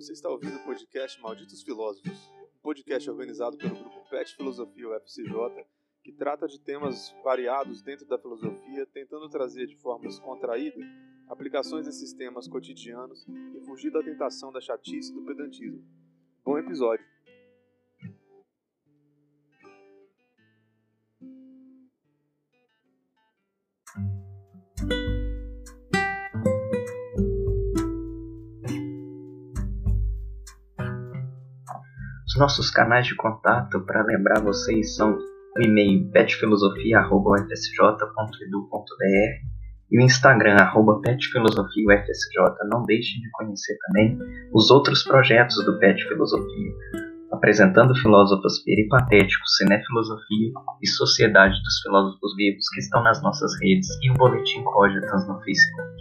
Você está ouvindo o podcast Malditos Filósofos, um podcast organizado pelo grupo PET Filosofia UFCJ, que trata de temas variados dentro da filosofia, tentando trazer de forma descontraída aplicações desses temas cotidianos e fugir da tentação da chatice e do pedantismo. Bom episódio! Nossos canais de contato para lembrar vocês são o e-mail petfilosofia.ufsj.edu.br e o Instagram, petfilosofiaufsj. Não deixem de conhecer também os outros projetos do Pet Filosofia, apresentando filósofos peripatéticos, cinefilosofia e Sociedade dos Filósofos Vivos, que estão nas nossas redes, e o Boletim Cógitas no Facebook.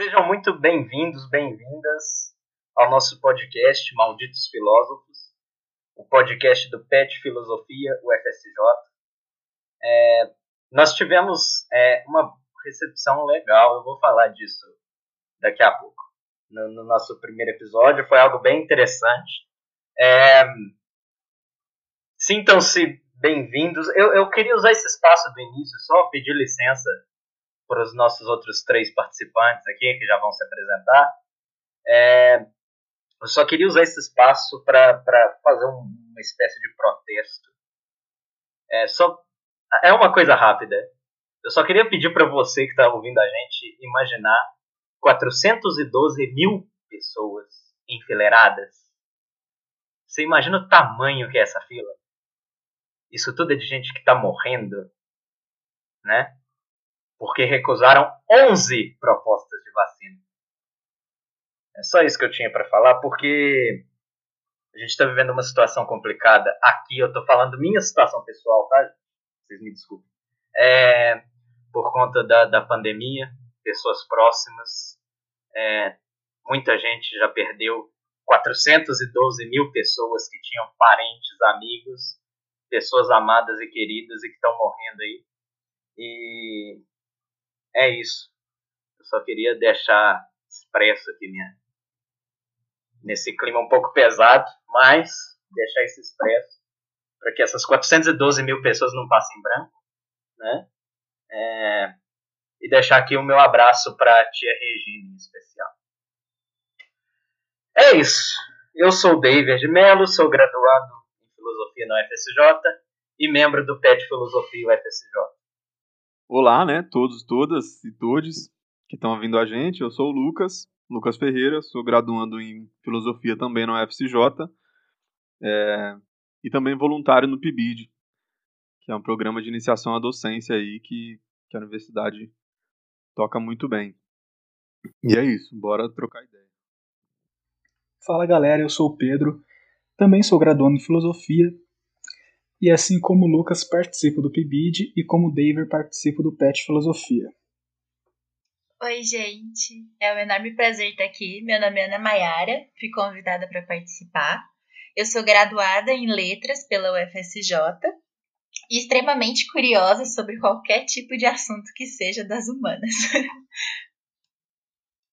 Sejam muito bem-vindos, bem-vindas ao nosso podcast Malditos Filósofos, o podcast do PET Filosofia UFSJ. É, nós tivemos é, uma recepção legal, eu vou falar disso daqui a pouco. No, no nosso primeiro episódio, foi algo bem interessante. É, Sintam-se bem-vindos. Eu, eu queria usar esse espaço do início, só pedir licença para os nossos outros três participantes aqui, que já vão se apresentar. É, eu só queria usar esse espaço para fazer um, uma espécie de protesto. É, só, é uma coisa rápida. Eu só queria pedir para você que está ouvindo a gente imaginar 412 mil pessoas enfileiradas. Você imagina o tamanho que é essa fila? Isso tudo é de gente que está morrendo, né? Porque recusaram 11 propostas de vacina. É só isso que eu tinha para falar, porque a gente está vivendo uma situação complicada. Aqui eu estou falando minha situação pessoal, tá? Vocês me desculpem. É, por conta da, da pandemia, pessoas próximas, é, muita gente já perdeu 412 mil pessoas que tinham parentes, amigos, pessoas amadas e queridas e que estão morrendo aí. E é isso. Eu só queria deixar expresso aqui minha nesse clima um pouco pesado, mas deixar isso expresso para que essas 412 mil pessoas não passem em branco, né? É, e deixar aqui o meu abraço para a tia Regina em especial. É isso. Eu sou o David Mello, sou graduado em Filosofia na UFSJ e membro do PET Filosofia UFSJ. Olá, né, todos, todas e todes que estão ouvindo a gente. Eu sou o Lucas, Lucas Ferreira, sou graduando em Filosofia também na UFCJ é, e também voluntário no PIBID, que é um programa de iniciação à docência aí que, que a universidade toca muito bem. E é isso, bora trocar ideia. Fala galera, eu sou o Pedro, também sou graduando em Filosofia e assim como o Lucas participa do PIBID e como o David participa do PET Filosofia. Oi, gente. É um enorme prazer estar aqui. Meu nome é Ana Maiara, fui convidada para participar. Eu sou graduada em Letras pela UFSJ e extremamente curiosa sobre qualquer tipo de assunto que seja das humanas.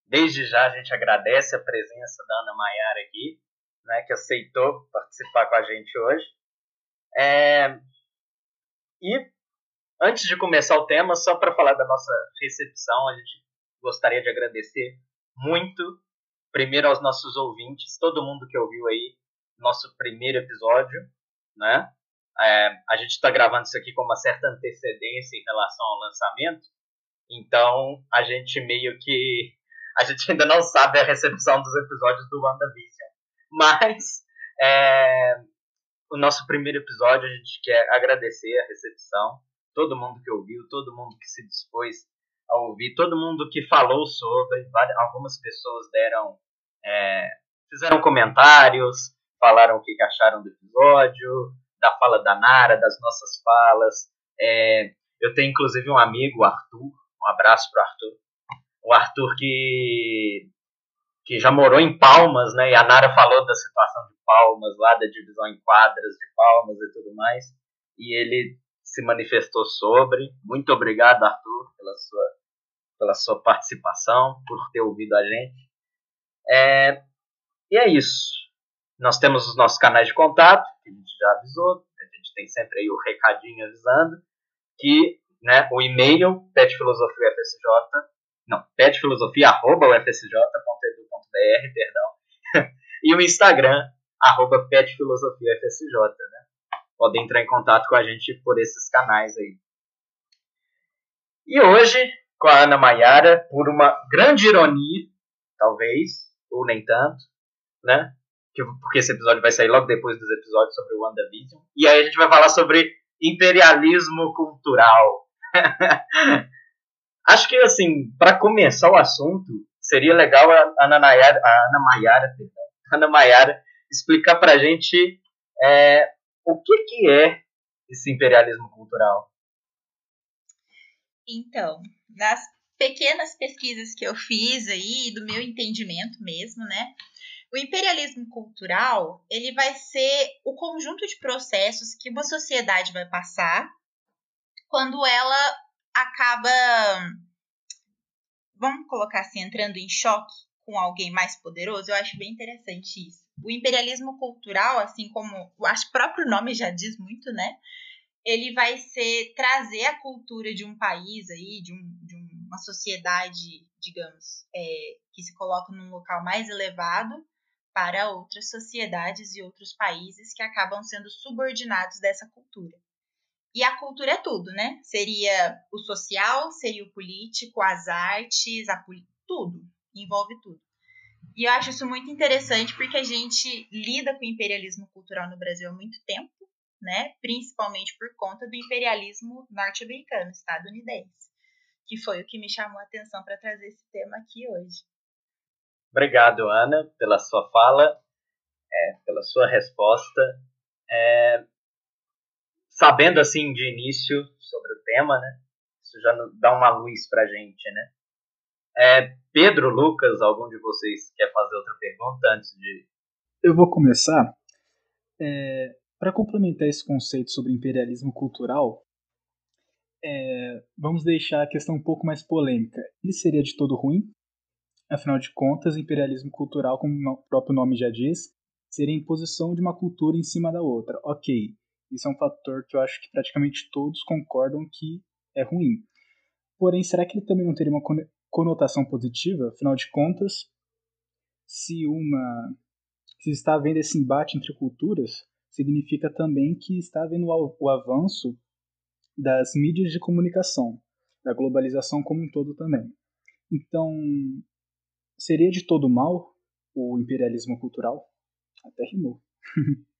Desde já a gente agradece a presença da Ana Maiara aqui, né, que aceitou participar com a gente hoje. É, e antes de começar o tema, só para falar da nossa recepção, a gente gostaria de agradecer muito, primeiro aos nossos ouvintes, todo mundo que ouviu aí nosso primeiro episódio, né? É, a gente está gravando isso aqui com uma certa antecedência em relação ao lançamento, então a gente meio que a gente ainda não sabe a recepção dos episódios do WandaVision, mas é, o nosso primeiro episódio, a gente quer agradecer a recepção, todo mundo que ouviu, todo mundo que se dispôs a ouvir, todo mundo que falou sobre, algumas pessoas deram, é, fizeram comentários, falaram o que acharam do episódio, da fala da Nara, das nossas falas. É, eu tenho inclusive um amigo, o Arthur, um abraço pro Arthur. O Arthur que que já morou em Palmas, né? E a Nara falou da situação de Palmas, lá da divisão em quadras de Palmas e tudo mais. E ele se manifestou sobre. Muito obrigado, Arthur, pela sua pela sua participação, por ter ouvido a gente. É, e é isso. Nós temos os nossos canais de contato, que a gente já avisou, a gente tem sempre aí o recadinho avisando, que né, o e-mail petfilosofiafsj, não, petfilosofia.ufsj.edu.br, perdão, e o Instagram, arroba petfilosofiafsj, né? Podem entrar em contato com a gente por esses canais aí. E hoje, com a Ana Maiara, por uma grande ironia, talvez, ou nem tanto, né? Porque esse episódio vai sair logo depois dos episódios sobre o WandaVision. E aí a gente vai falar sobre imperialismo cultural. Acho que, assim, para começar o assunto, seria legal a Ana, a Ana Maiara, perdão, Ana Maiara explicar pra gente é, o que, que é esse imperialismo cultural. Então, nas pequenas pesquisas que eu fiz aí, do meu entendimento mesmo, né? O imperialismo cultural, ele vai ser o conjunto de processos que uma sociedade vai passar quando ela acaba, vamos colocar assim, entrando em choque com alguém mais poderoso. Eu acho bem interessante isso. O imperialismo cultural, assim como o próprio nome já diz muito, né? Ele vai ser trazer a cultura de um país aí, de, um, de uma sociedade, digamos, é, que se coloca num local mais elevado para outras sociedades e outros países que acabam sendo subordinados dessa cultura. E a cultura é tudo, né? Seria o social, seria o político, as artes, a tudo, envolve tudo. E eu acho isso muito interessante porque a gente lida com o imperialismo cultural no Brasil há muito tempo, né? Principalmente por conta do imperialismo norte-americano, estadunidense, que foi o que me chamou a atenção para trazer esse tema aqui hoje. Obrigado, Ana, pela sua fala, é, pela sua resposta. É, sabendo assim de início sobre o tema, né? Isso já dá uma luz para gente, né? É, Pedro, Lucas, algum de vocês quer fazer outra pergunta antes de? Eu vou começar. É, para complementar esse conceito sobre imperialismo cultural, é, vamos deixar a questão um pouco mais polêmica. Ele seria de todo ruim? Afinal de contas, imperialismo cultural, como o próprio nome já diz, seria a imposição de uma cultura em cima da outra. Ok, isso é um fator que eu acho que praticamente todos concordam que é ruim. Porém, será que ele também não teria uma conotação positiva? Afinal de contas, se uma se está havendo esse embate entre culturas, significa também que está havendo o avanço das mídias de comunicação, da globalização como um todo também. Então, Seria de todo mal o imperialismo cultural? Até rimou.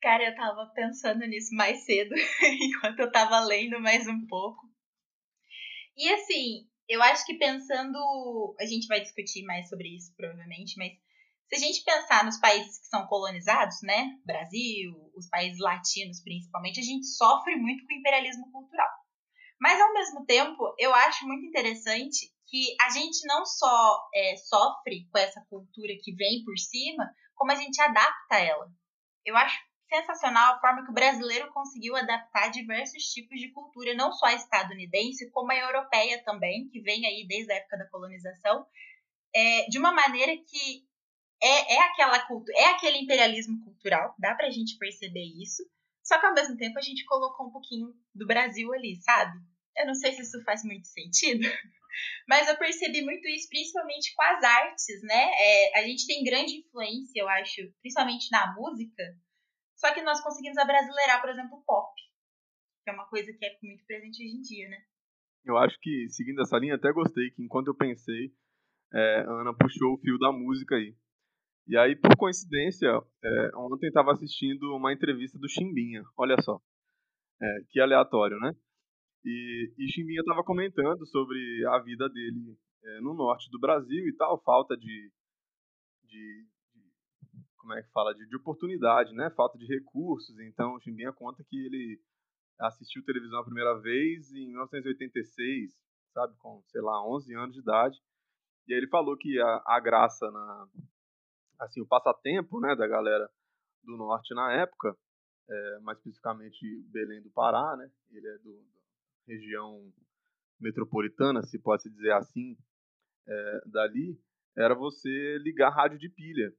Cara, eu tava pensando nisso mais cedo, enquanto eu tava lendo mais um pouco. E assim, eu acho que pensando. A gente vai discutir mais sobre isso, provavelmente, mas se a gente pensar nos países que são colonizados, né? Brasil, os países latinos principalmente, a gente sofre muito com o imperialismo cultural. Mas ao mesmo tempo, eu acho muito interessante que a gente não só é, sofre com essa cultura que vem por cima, como a gente adapta ela. Eu acho sensacional a forma que o brasileiro conseguiu adaptar diversos tipos de cultura, não só a estadunidense, como a europeia também, que vem aí desde a época da colonização, é, de uma maneira que é, é aquela é aquele imperialismo cultural, dá pra gente perceber isso, só que ao mesmo tempo a gente colocou um pouquinho do Brasil ali, sabe? Eu não sei se isso faz muito sentido, mas eu percebi muito isso, principalmente com as artes, né? É, a gente tem grande influência, eu acho, principalmente na música, só que nós conseguimos abrasileirar, por exemplo, o pop, que é uma coisa que é muito presente hoje em dia, né? Eu acho que, seguindo essa linha, até gostei que enquanto eu pensei, é, a Ana puxou o fio da música aí. E aí, por coincidência, é, ontem estava assistindo uma entrevista do Chimbinha, olha só. É, que aleatório, né? E, e Chimbinha estava comentando sobre a vida dele é, no norte do Brasil e tal, falta de, de, de como é que fala, de, de, oportunidade, né? Falta de recursos. Então, o Chimbinha conta que ele assistiu televisão a primeira vez em 1986, sabe, com, sei lá, 11 anos de idade. E aí ele falou que a, a graça na assim, o passatempo, né, da galera do norte na época, é, mais especificamente Belém do Pará, né? Ele é do, região metropolitana, se pode dizer assim, é, dali, era você ligar rádio de pilha.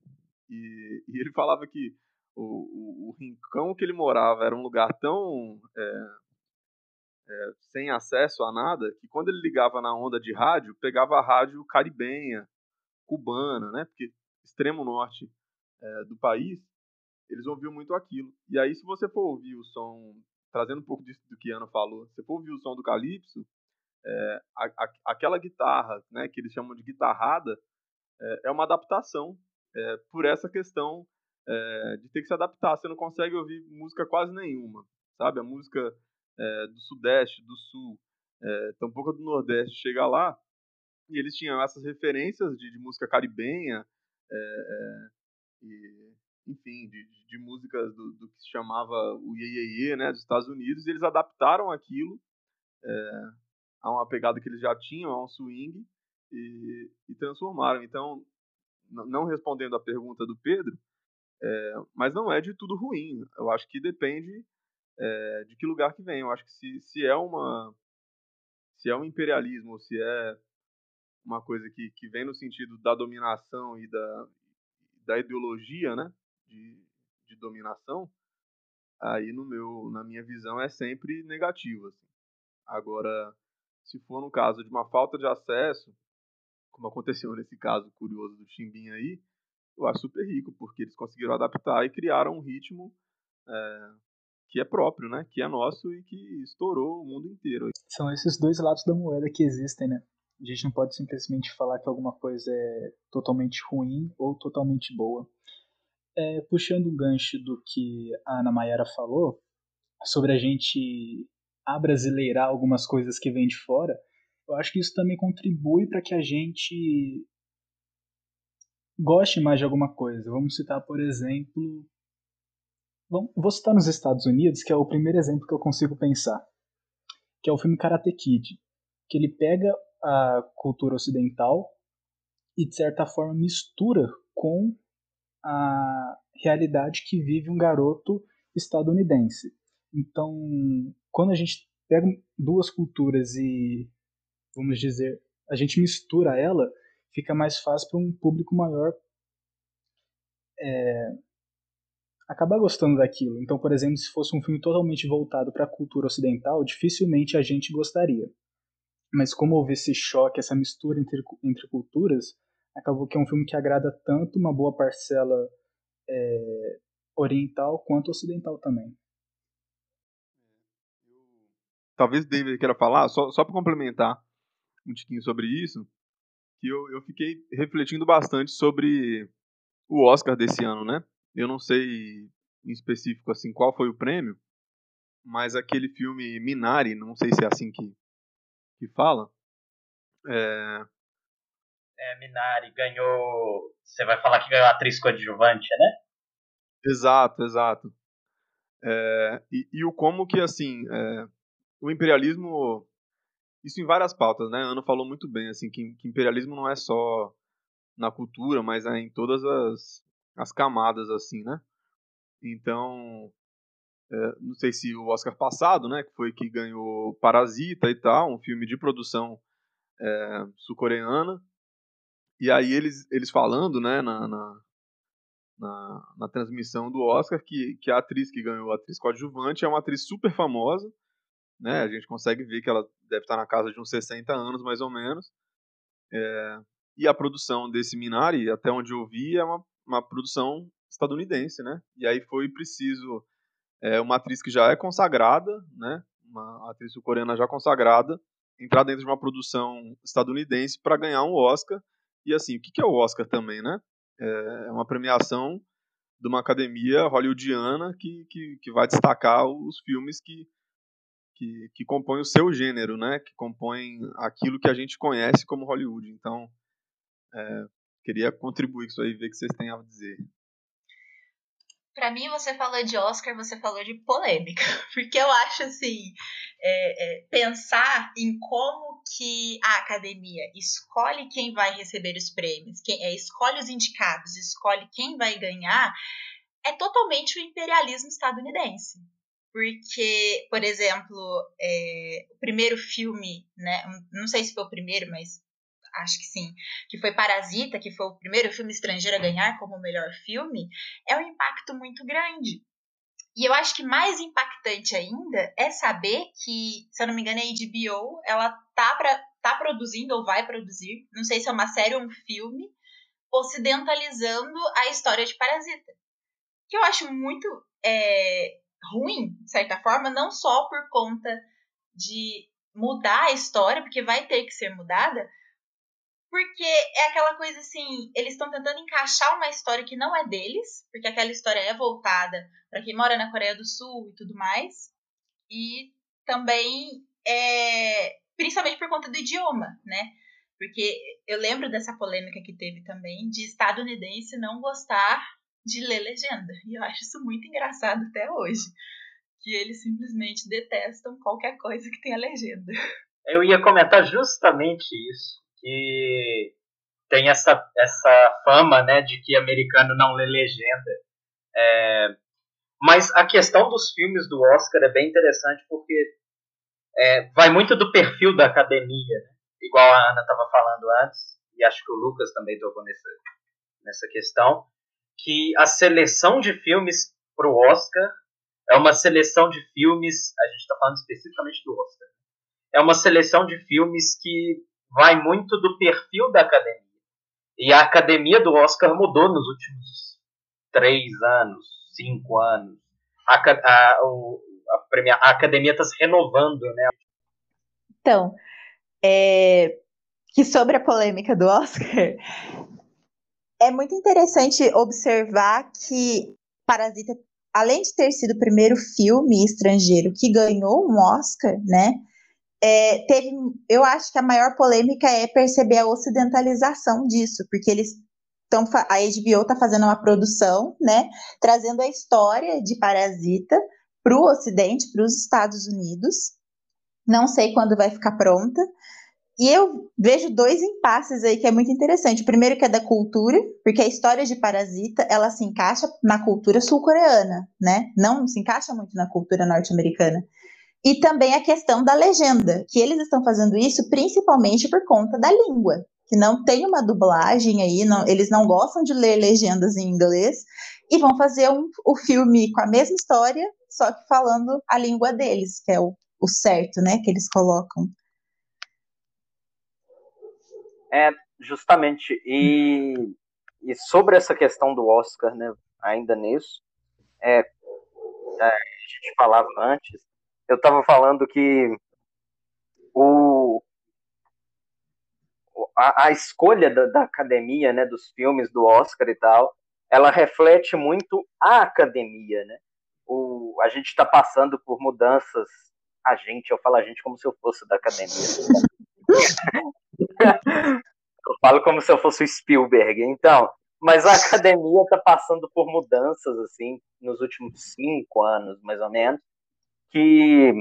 E, e ele falava que o, o, o, rincão que ele morava era um lugar tão é, é, sem acesso a nada que quando ele ligava na onda de rádio, pegava a rádio caribenha, cubana, né? Porque extremo norte é, do país, eles ouviam muito aquilo. E aí, se você for ouvir o som, trazendo um pouco disso do que Ana falou, se você for ouvir o som do calypso, a, a, aquela guitarra, né, que eles chamam de guitarrada, é uma adaptação é, por essa questão é, de ter que se adaptar. Você não consegue ouvir música quase nenhuma, sabe? A música é, do Sudeste, do Sul, é, tampouco do Nordeste chega lá e eles tinham essas referências de, de música caribenha e enfim, de, de músicas do, do, que se chamava o Ye, Ye, né, dos Estados Unidos, e eles adaptaram aquilo a uma pegada que eles já tinham, a um swing, e, e transformaram. Então, não respondendo a pergunta do Pedro, é, mas não é de tudo ruim. Eu acho que depende é, de que lugar que vem. Eu acho que se, se é uma se é um imperialismo, se é uma coisa que, que vem no sentido da dominação e da, da ideologia, né, de, de dominação, aí no meu, na minha visão é sempre negativo. Assim. Agora, se for no caso de uma falta de acesso, como aconteceu nesse caso curioso do Chimbinha aí, eu acho super rico, porque eles conseguiram adaptar e criaram um ritmo é, que é próprio, né? Que é nosso e que estourou o mundo inteiro. São esses dois lados da moeda que existem, né? A gente não pode simplesmente falar que alguma coisa é totalmente ruim ou totalmente boa. É, puxando um gancho do que a Ana Mayara falou, sobre a gente abrasileirar algumas coisas que vêm de fora, eu acho que isso também contribui para que a gente goste mais de alguma coisa. Vamos citar, por exemplo. Vou citar nos Estados Unidos, que é o primeiro exemplo que eu consigo pensar, que é o filme Karate Kid, que ele pega a cultura ocidental e, de certa forma, mistura com a realidade que vive um garoto estadunidense. Então, quando a gente pega duas culturas e, vamos dizer, a gente mistura ela, fica mais fácil para um público maior é, acabar gostando daquilo. Então, por exemplo, se fosse um filme totalmente voltado para a cultura ocidental, dificilmente a gente gostaria. Mas como houve esse choque, essa mistura entre, entre culturas, acabou que é um filme que agrada tanto uma boa parcela é, oriental quanto ocidental também. talvez David queira falar, só, só para complementar um tiquinho sobre isso, que eu, eu fiquei refletindo bastante sobre o Oscar desse ano, né? Eu não sei em específico assim qual foi o prêmio, mas aquele filme Minari, não sei se é assim que, que fala. É... é, Minari ganhou. Você vai falar que ganhou atriz coadjuvante, né? Exato, exato. É, e, e, o como que assim é, o imperialismo, isso em várias pautas, né? A Ana falou muito bem, assim, que, que imperialismo não é só na cultura, mas é em todas as, as camadas, assim, né? Então, é, não sei se o Oscar passado, né, que foi que ganhou Parasita e tal, um filme de produção é, sul-coreana, e aí eles, eles falando, né, na, na, na, na, transmissão do Oscar, que, que a atriz que ganhou, a atriz coadjuvante, é uma atriz super famosa, né? A gente consegue ver que ela deve estar na casa de uns 60 anos, mais ou menos. É, e a produção desse Minari, até onde eu vi, é uma, uma produção estadunidense, né? E aí foi preciso é, uma atriz que já é consagrada, né? Uma atriz coreana já consagrada, entrar dentro de uma produção estadunidense para ganhar um Oscar. E assim, o que é o Oscar também, né? É, é uma premiação de uma academia hollywoodiana que, que, que vai destacar os filmes que que, que compõem o seu gênero, né? Que compõem aquilo que a gente conhece como Hollywood. Então, é, queria contribuir com isso aí, ver o que vocês têm a dizer. Para mim, você falou de Oscar, você falou de polêmica, porque eu acho assim, é, é, pensar em como que a academia escolhe quem vai receber os prêmios, quem, é, escolhe os indicados, escolhe quem vai ganhar, é totalmente o imperialismo estadunidense porque, por exemplo, é, o primeiro filme, né? Não sei se foi o primeiro, mas acho que sim, que foi Parasita, que foi o primeiro filme estrangeiro a ganhar como melhor filme, é um impacto muito grande. E eu acho que mais impactante ainda é saber que, se eu não me engano, a HBO, ela tá, pra, tá produzindo ou vai produzir, não sei se é uma série ou um filme, ocidentalizando a história de Parasita. Que eu acho muito é, ruim, de certa forma, não só por conta de mudar a história, porque vai ter que ser mudada, porque é aquela coisa assim, eles estão tentando encaixar uma história que não é deles, porque aquela história é voltada para quem mora na Coreia do Sul e tudo mais. E também é principalmente por conta do idioma, né? Porque eu lembro dessa polêmica que teve também de estadunidense não gostar de ler legenda. E eu acho isso muito engraçado até hoje. Que eles simplesmente detestam qualquer coisa que tenha legenda. Eu ia comentar justamente isso que tem essa, essa fama né, de que americano não lê legenda. É, mas a questão dos filmes do Oscar é bem interessante porque é, vai muito do perfil da academia, né? igual a Ana estava falando antes, e acho que o Lucas também tocou nessa, nessa questão, que a seleção de filmes para o Oscar é uma seleção de filmes, a gente está falando especificamente do Oscar, é uma seleção de filmes que vai muito do perfil da academia. E a academia do Oscar mudou nos últimos três anos, cinco anos. A, a, a, premia, a academia está se renovando, né? Então, é, que sobre a polêmica do Oscar, é muito interessante observar que Parasita, além de ter sido o primeiro filme estrangeiro que ganhou um Oscar, né? é, teve, eu acho que a maior polêmica é perceber a ocidentalização disso, porque eles estão, a HBO está fazendo uma produção, né, trazendo a história de Parasita para o Ocidente, para os Estados Unidos. Não sei quando vai ficar pronta. E eu vejo dois impasses aí que é muito interessante. O primeiro que é da cultura, porque a história de Parasita, ela se encaixa na cultura sul-coreana, né? Não se encaixa muito na cultura norte-americana. E também a questão da legenda, que eles estão fazendo isso principalmente por conta da língua, que não tem uma dublagem aí, não, eles não gostam de ler legendas em inglês, e vão fazer um, o filme com a mesma história, só que falando a língua deles, que é o, o certo, né, que eles colocam. É, justamente, e, e sobre essa questão do Oscar, né, ainda nisso, é, é a gente falava antes, eu estava falando que o, a, a escolha da, da, academia, né, dos filmes, do Oscar e tal, ela reflete muito a academia, né? O, a gente está passando por mudanças. A gente, eu falo a gente como se eu fosse da academia. eu falo como se eu fosse o Spielberg. Então, mas a academia está passando por mudanças assim nos últimos cinco anos, mais ou menos que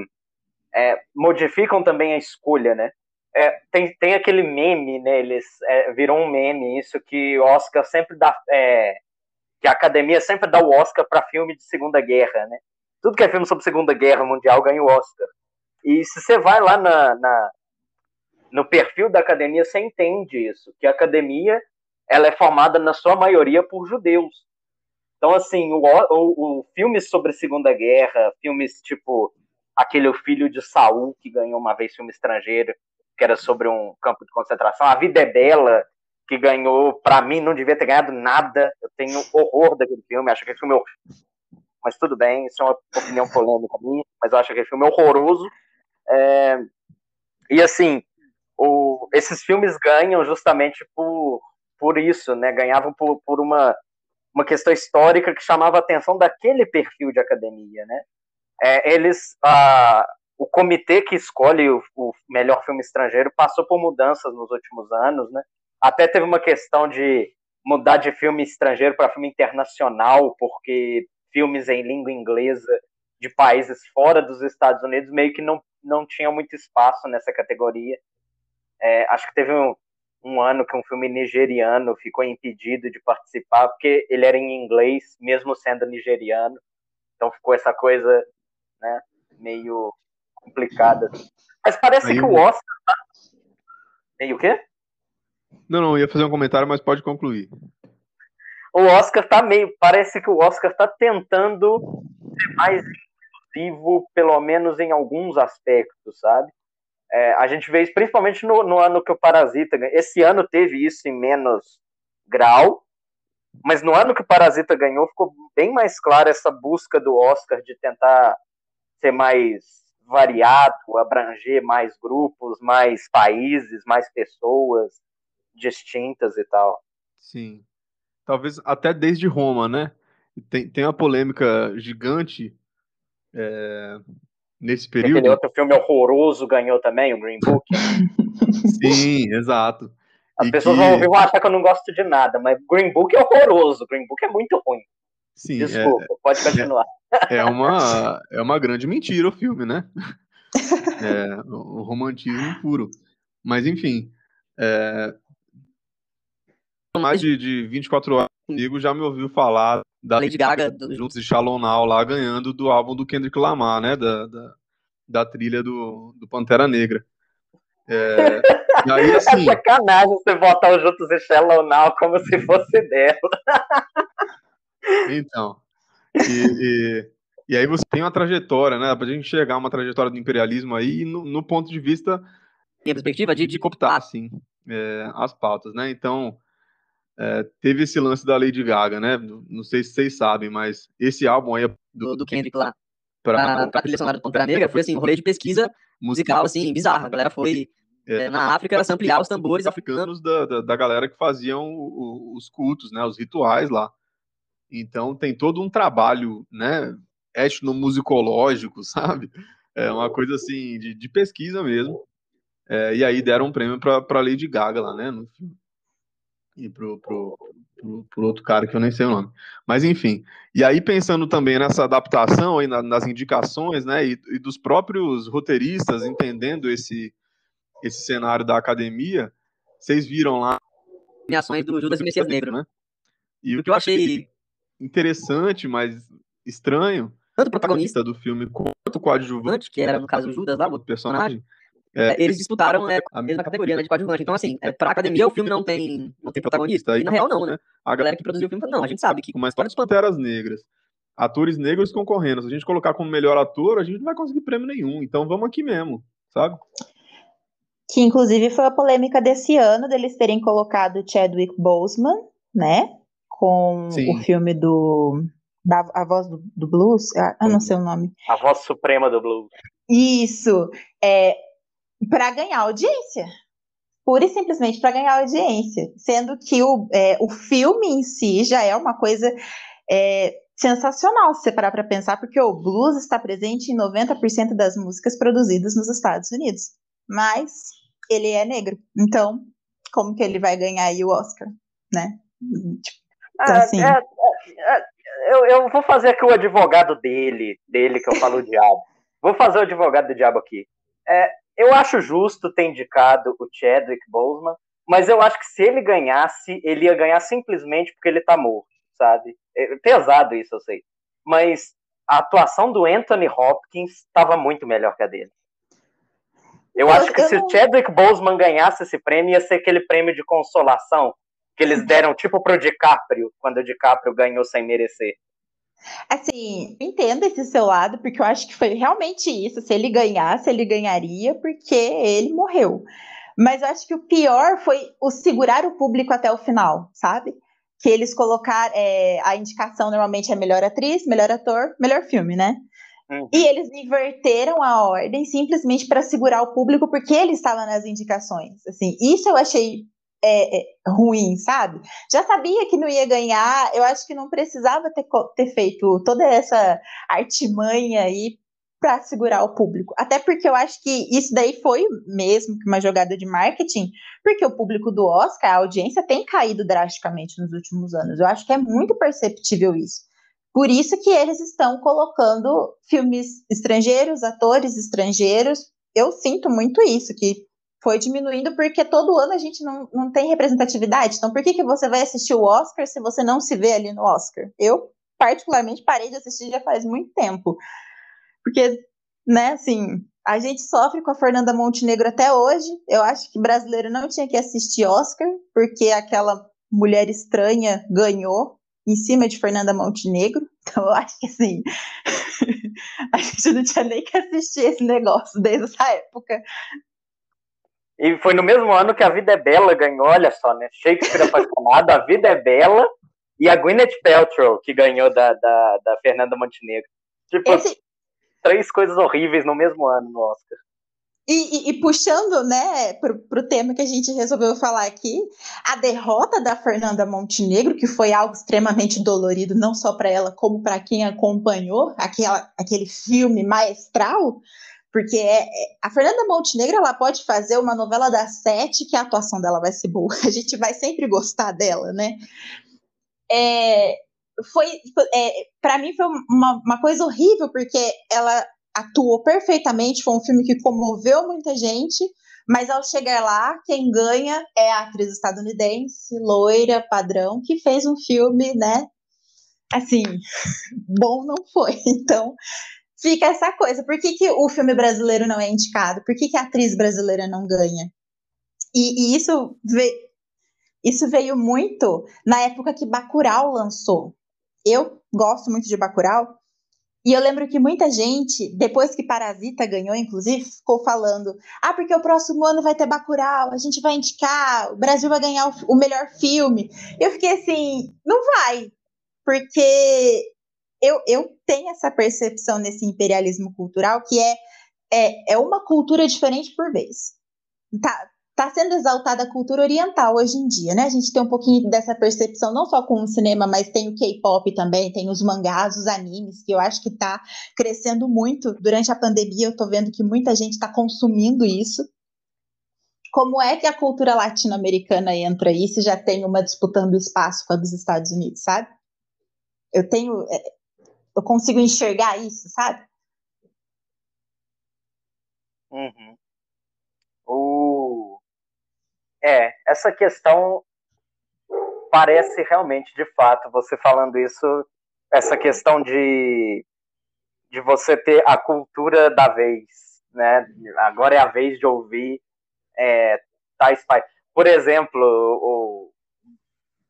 é, modificam também a escolha, né? É, tem, tem aquele meme, né? Eles é, virou um meme isso que o Oscar sempre dá, é, que a Academia sempre dá o Oscar para filme de Segunda Guerra, né? Tudo que é filme sobre Segunda Guerra Mundial ganha o Oscar. E se você vai lá na, na no perfil da Academia, você entende isso, que a Academia ela é formada na sua maioria por judeus. Então, assim, o, o, o filmes sobre Segunda Guerra, filmes tipo aquele O Filho de Saul, que ganhou uma vez filme estrangeiro, que era sobre um campo de concentração, A Vida é Bela, que ganhou, para mim, não devia ter ganhado nada. Eu tenho horror daquele filme, acho que aquele filme é horrível. Mas tudo bem, isso é uma opinião polêmica minha, mas eu acho que aquele filme é horroroso. É... E assim, o... esses filmes ganham justamente por, por isso, né? Ganhavam por, por uma uma questão histórica que chamava a atenção daquele perfil de academia, né? É, eles, a, o comitê que escolhe o, o, melhor filme estrangeiro passou por mudanças nos últimos anos, né? Até teve uma questão de mudar de filme estrangeiro para filme internacional, porque filmes em língua inglesa de países fora dos Estados Unidos meio que não, não tinham muito espaço nessa categoria. É, acho que teve um, um ano que um filme nigeriano ficou impedido de participar porque ele era em inglês, mesmo sendo nigeriano. Então ficou essa coisa né? Meio complicada. Mas parece Aí que o Oscar tá. Meio o quê? Não, não, ia fazer um comentário, mas pode concluir. O Oscar tá meio. Parece que o Oscar tá tentando ser mais inclusivo, pelo menos em alguns aspectos, sabe? É, a gente vê isso principalmente no, no ano que o Parasita ganhou. Esse ano teve isso em menos grau, mas no ano que o Parasita ganhou ficou bem mais clara essa busca do Oscar de tentar ser mais variado, abranger mais grupos, mais países, mais pessoas distintas e tal. Sim. Talvez até desde Roma, né? Tem, tem uma polêmica gigante é, nesse Aquele período. outro filme horroroso ganhou também, o Green Book. Sim, exato. As E pessoas que- vão ouvir e vão achar que eu não gosto de nada, mas Green Book é horroroso. Green Book é muito ruim. Sim, é, Desculpa, pode continuar. é uma, é uma grande mentira o filme, né? É, o o romantismo puro. Mas, enfim, é, mais de, de 24 horas comigo já me ouviu falar da Lady Gaga, do- juntos de Shalom Now lá ganhando do álbum do Kendrick Lamar, né? Da, da, da trilha do, do Pantera Negra. É, e aí, assim, É sacanagem você botar os Juntos e Shallow Now como se fosse dela. então. E, e, e aí você tem uma trajetória, né? Pra gente enxergar uma trajetória do imperialismo aí no, no ponto de vista tem a perspectiva de, de de cooptar, assim, é, as pautas, né? Então, é, teve esse lance da Lady Gaga, né? Não sei se vocês sabem, mas esse álbum aí é do, do Kendrick lá pra, pra trilha sonora do Pantera Negra foi assim, um rolê de pesquisa musical, assim, bizarro. A galera foi É. é, na África ampliar os tambores africanos da, da, da galera que faziam os cultos, né, os rituais lá. Então tem todo um trabalho, né, etnomusicológico, sabe? É uma coisa assim de, de pesquisa mesmo. É, e aí deram um prêmio para para Lady Gaga lá, né, no filme. E pro, pro, pro, pro outro cara que eu nem sei o nome. Mas enfim. E aí pensando também nessa adaptação aí na- nas indicações, né, e, e dos próprios roteiristas entendendo esse esse cenário da academia, vocês viram lá premiações do Judas e o Messias Negro. né? E O que eu achei interessante, mas estranho, tanto o protagonista, do filme quanto o coadjuvante, que era no caso o Judas lá, o outro personagem, é, eles disputaram é, a mesma categoria né, de coadjuvante. Então, assim, é, pra academia o filme não tem, não tem protagonista. E na real, não, né? a galera que produziu o filme falou, não, a gente sabe que com uma história de Panteras Negras, atores negros concorrendo. Se a gente colocar como melhor ator, a gente não vai conseguir prêmio nenhum. Então vamos aqui mesmo, sabe? Que inclusive foi a polêmica desse ano deles terem colocado Chadwick Boseman, né? Com Sim. o filme do. Da, a voz do, do blues, ah, eu não sei o nome. A voz suprema do blues. Isso, é para ganhar audiência. Pura e simplesmente para ganhar audiência. Sendo que o, é, o filme em si já é uma coisa é, sensacional, se você parar para pensar, porque o blues está presente em 90% das músicas produzidas nos Estados Unidos. Mas ele é negro. Então, como que ele vai ganhar aí o Oscar, né? Tipo, Então, Ah, assim- é- é- é- eu, eu vou fazer aqui o advogado dele, dele que eu falo o diabo. Vou fazer o advogado do diabo aqui. É, eu acho justo ter indicado o Chadwick Boseman, mas eu acho que se ele ganhasse, ele ia ganhar simplesmente porque ele tá morto, sabe? É pesado isso, eu sei. Mas a atuação do Anthony Hopkins estava muito melhor que a dele. Eu Eu- acho que eu se não- o Chadwick Boseman ganhasse esse prêmio, ia ser aquele prêmio de consolação que eles deram tipo pro DiCaprio, quando o DiCaprio ganhou sem merecer. Assim, eu entendo esse seu lado, porque eu acho que foi realmente isso. Se ele ganhasse, ele ganharia porque ele morreu. Mas eu acho que o pior foi o segurar o público até o final, sabe? Que eles colocaram. é, a indicação normalmente é melhor atriz, melhor ator, melhor filme, né? Uhum. E eles inverteram a ordem simplesmente para segurar o público porque ele estava nas indicações. Assim, isso eu achei é, é, ruim, sabe? Já sabia que não ia ganhar, eu acho que não precisava ter, ter feito toda essa artimanha aí para segurar o público. Até porque eu acho que isso daí foi mesmo uma jogada de marketing, porque o público do Oscar, a audiência tem caído drasticamente nos últimos anos. Eu acho que é muito perceptível isso. Por isso que eles estão colocando filmes estrangeiros, atores estrangeiros. Eu sinto muito isso, que foi diminuindo porque todo ano a gente não, não tem representatividade. Então, por que, que você vai assistir o Oscar se você não se vê ali no Oscar? Eu, particularmente, parei de assistir já faz muito tempo. Porque, né, assim, a gente sofre com a Fernanda Montenegro até hoje. Eu acho que brasileiro não tinha que assistir Oscar, porque aquela mulher estranha ganhou em cima de Fernanda Montenegro. Então, eu acho que assim, a gente não tinha nem que assistir esse negócio desde essa época. E foi no mesmo ano que A Vida é Bela ganhou, olha só, né? Shakespeare apaixonado, A Vida é Bela e a Gwyneth Paltrow, que ganhou da, da, da Fernanda Montenegro. Tipo, Esse... três coisas horríveis no mesmo ano no Oscar. E, e, e, puxando, né, pro, pro tema que a gente resolveu falar aqui, a derrota da Fernanda Montenegro, que foi algo extremamente dolorido, não só para ela, como para quem acompanhou aquela, aquele filme maestral, porque é, é, a Fernanda Montenegro ela pode fazer uma novela das sete que a atuação dela vai ser boa. A gente vai sempre gostar dela, né? É, foi é, para mim foi uma, uma coisa horrível porque ela atuou perfeitamente, foi um filme que comoveu muita gente, mas ao chegar lá, quem ganha é a atriz estadunidense, loira, padrão, que fez um filme, né? Assim, bom não foi. Então, fica essa coisa. Por que, que o filme brasileiro não é indicado? Por que, que a atriz brasileira não ganha? E, e isso, veio, isso veio muito na época que Bacurau lançou. Eu gosto muito de Bacurau, e eu lembro que muita gente, depois que Parasita ganhou, inclusive, ficou falando: ah, porque o próximo ano vai ter Bacurau, a gente vai indicar, o Brasil vai ganhar o, o melhor filme. Eu fiquei assim: não vai, porque eu, eu tenho essa percepção nesse imperialismo cultural que é, é, é uma cultura diferente por vez. Tá, está sendo exaltada a cultura oriental hoje em dia, né? A gente tem um pouquinho dessa percepção, não só com o cinema, mas tem o K-pop também, tem os mangás, os animes, que eu acho que está crescendo muito. Durante a pandemia, eu estou vendo que muita gente está consumindo isso. Como é que a cultura latino-americana entra aí se já tem uma disputando espaço com a dos Estados Unidos, sabe? Eu tenho. Eu consigo enxergar isso, sabe? Uhum. O é, essa questão parece realmente, de fato, você falando isso, essa questão de, de você ter a cultura da vez, né? Agora é a vez de ouvir é, tais pais. Por exemplo, o,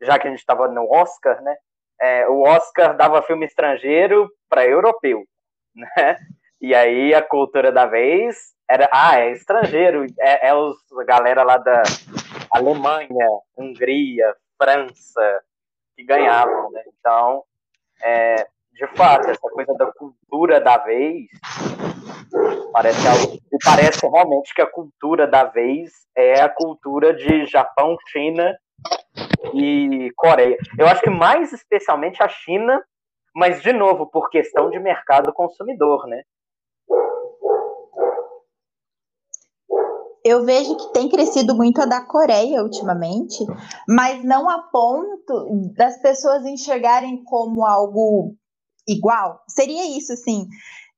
já que a gente estava no Oscar, né? É, o Oscar dava filme estrangeiro para europeu, né? E aí a cultura da vez era, ah, é estrangeiro, é, é os a galera lá da Alemanha, Hungria, França, que ganhavam, né? Então, é, de fato, essa coisa da cultura da vez parece algo, parece realmente que a cultura da vez é a cultura de Japão, China e Coreia. Eu acho que mais especialmente a China, mas de novo por questão de mercado consumidor, né? eu vejo que tem crescido muito a da Coreia ultimamente, mas não a ponto das pessoas enxergarem como algo igual. Seria isso, assim.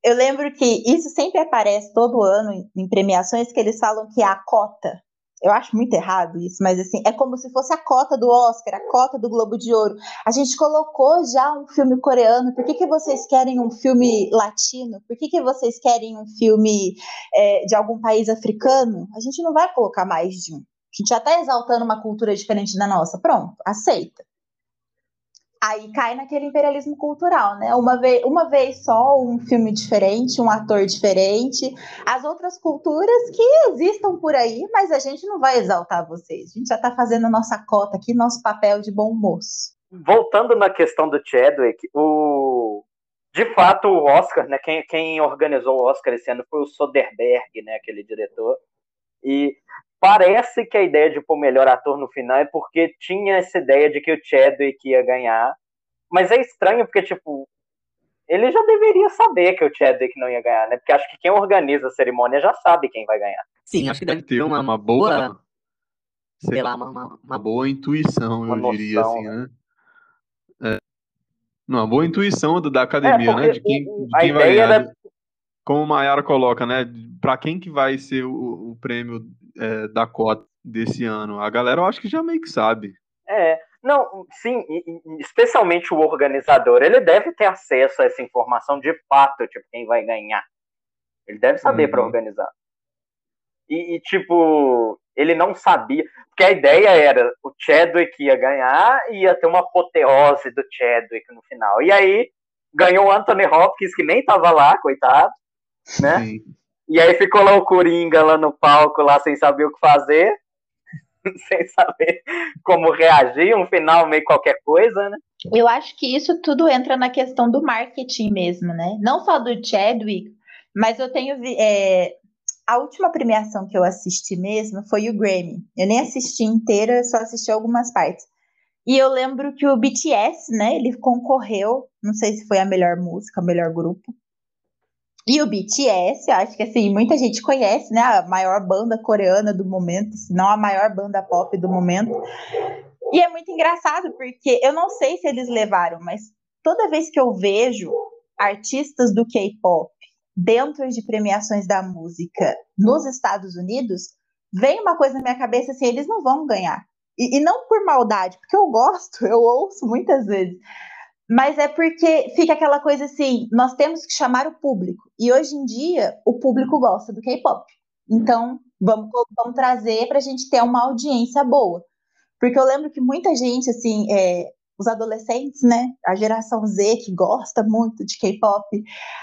Eu lembro que isso sempre aparece todo ano em premiações que eles falam que é a cota eu acho muito errado isso, mas assim, é como se fosse a cota do Oscar, a cota do Globo de Ouro. A gente colocou já um filme coreano, por que, que vocês querem um filme latino? Por que, que vocês querem um filme é, de algum país africano? A gente não vai colocar mais de um. A gente já está exaltando uma cultura diferente da nossa. Pronto, aceita aí cai naquele imperialismo cultural, né? Uma vez, uma vez só, um filme diferente, um ator diferente, as outras culturas que existam por aí, mas a gente não vai exaltar vocês. A gente já está fazendo a nossa cota aqui, nosso papel de bom moço. Voltando na questão do Chadwick, o de fato o Oscar, né? Quem, quem organizou o Oscar esse ano foi o Soderbergh, né? Aquele diretor. E Parece que a ideia de pôr melhor ator no final é porque tinha essa ideia de que o Chadwick ia ganhar. Mas é estranho porque, tipo, ele já deveria saber que o Chadwick não ia ganhar, né? Porque acho que quem organiza a cerimônia já sabe quem vai ganhar. Sim, acho que deve ter uma, uma boa. Sei lá, uma, uma, boa intuição, uma eu noção, diria assim, né? né? É. Não, uma boa intuição da academia, é, né? De quem, de quem vai ganhar. Era... Como o Mayara coloca, né? Para quem que vai ser o, o prêmio é, da cota desse ano. A galera eu acho que já meio que sabe. É, Não, sim, especialmente o organizador, ele deve ter acesso a essa informação de fato, tipo, quem vai ganhar. Ele deve saber uhum. para organizar. E, e, tipo, ele não sabia, porque a ideia era o Chadwick ia ganhar e ia ter uma apoteose do Chadwick no final. E aí ganhou o Anthony Hopkins, que nem tava lá, coitado, né? Sim. E aí ficou lá o Coringa lá no palco, lá sem saber o que fazer. sem saber como reagir, um final meio qualquer coisa, né? Eu acho que isso tudo entra na questão do marketing mesmo, né? Não só do Chadwick, mas eu tenho. É, a última premiação que eu assisti mesmo foi o Grammy. Eu nem assisti inteira, só assisti algumas partes. E eu lembro que o BTS, né, ele concorreu, não sei se foi a melhor música, o melhor grupo, e o BTS, acho que assim, muita gente conhece, né? A maior banda coreana do momento, se não a maior banda pop do momento. E é muito engraçado, porque eu não sei se eles levaram, mas toda vez que eu vejo artistas do K-pop dentro de premiações da música nos Estados Unidos, vem uma coisa na minha cabeça assim, eles não vão ganhar. E, e não por maldade, porque eu gosto, eu ouço muitas vezes. Mas é porque fica aquela coisa assim, nós temos que chamar o público. E hoje em dia, o público gosta do K-pop. Então, vamos, vamos trazer para a gente ter uma audiência boa. Porque eu lembro que muita gente, assim, é, os adolescentes, né, a geração Z, que gosta muito de K-pop,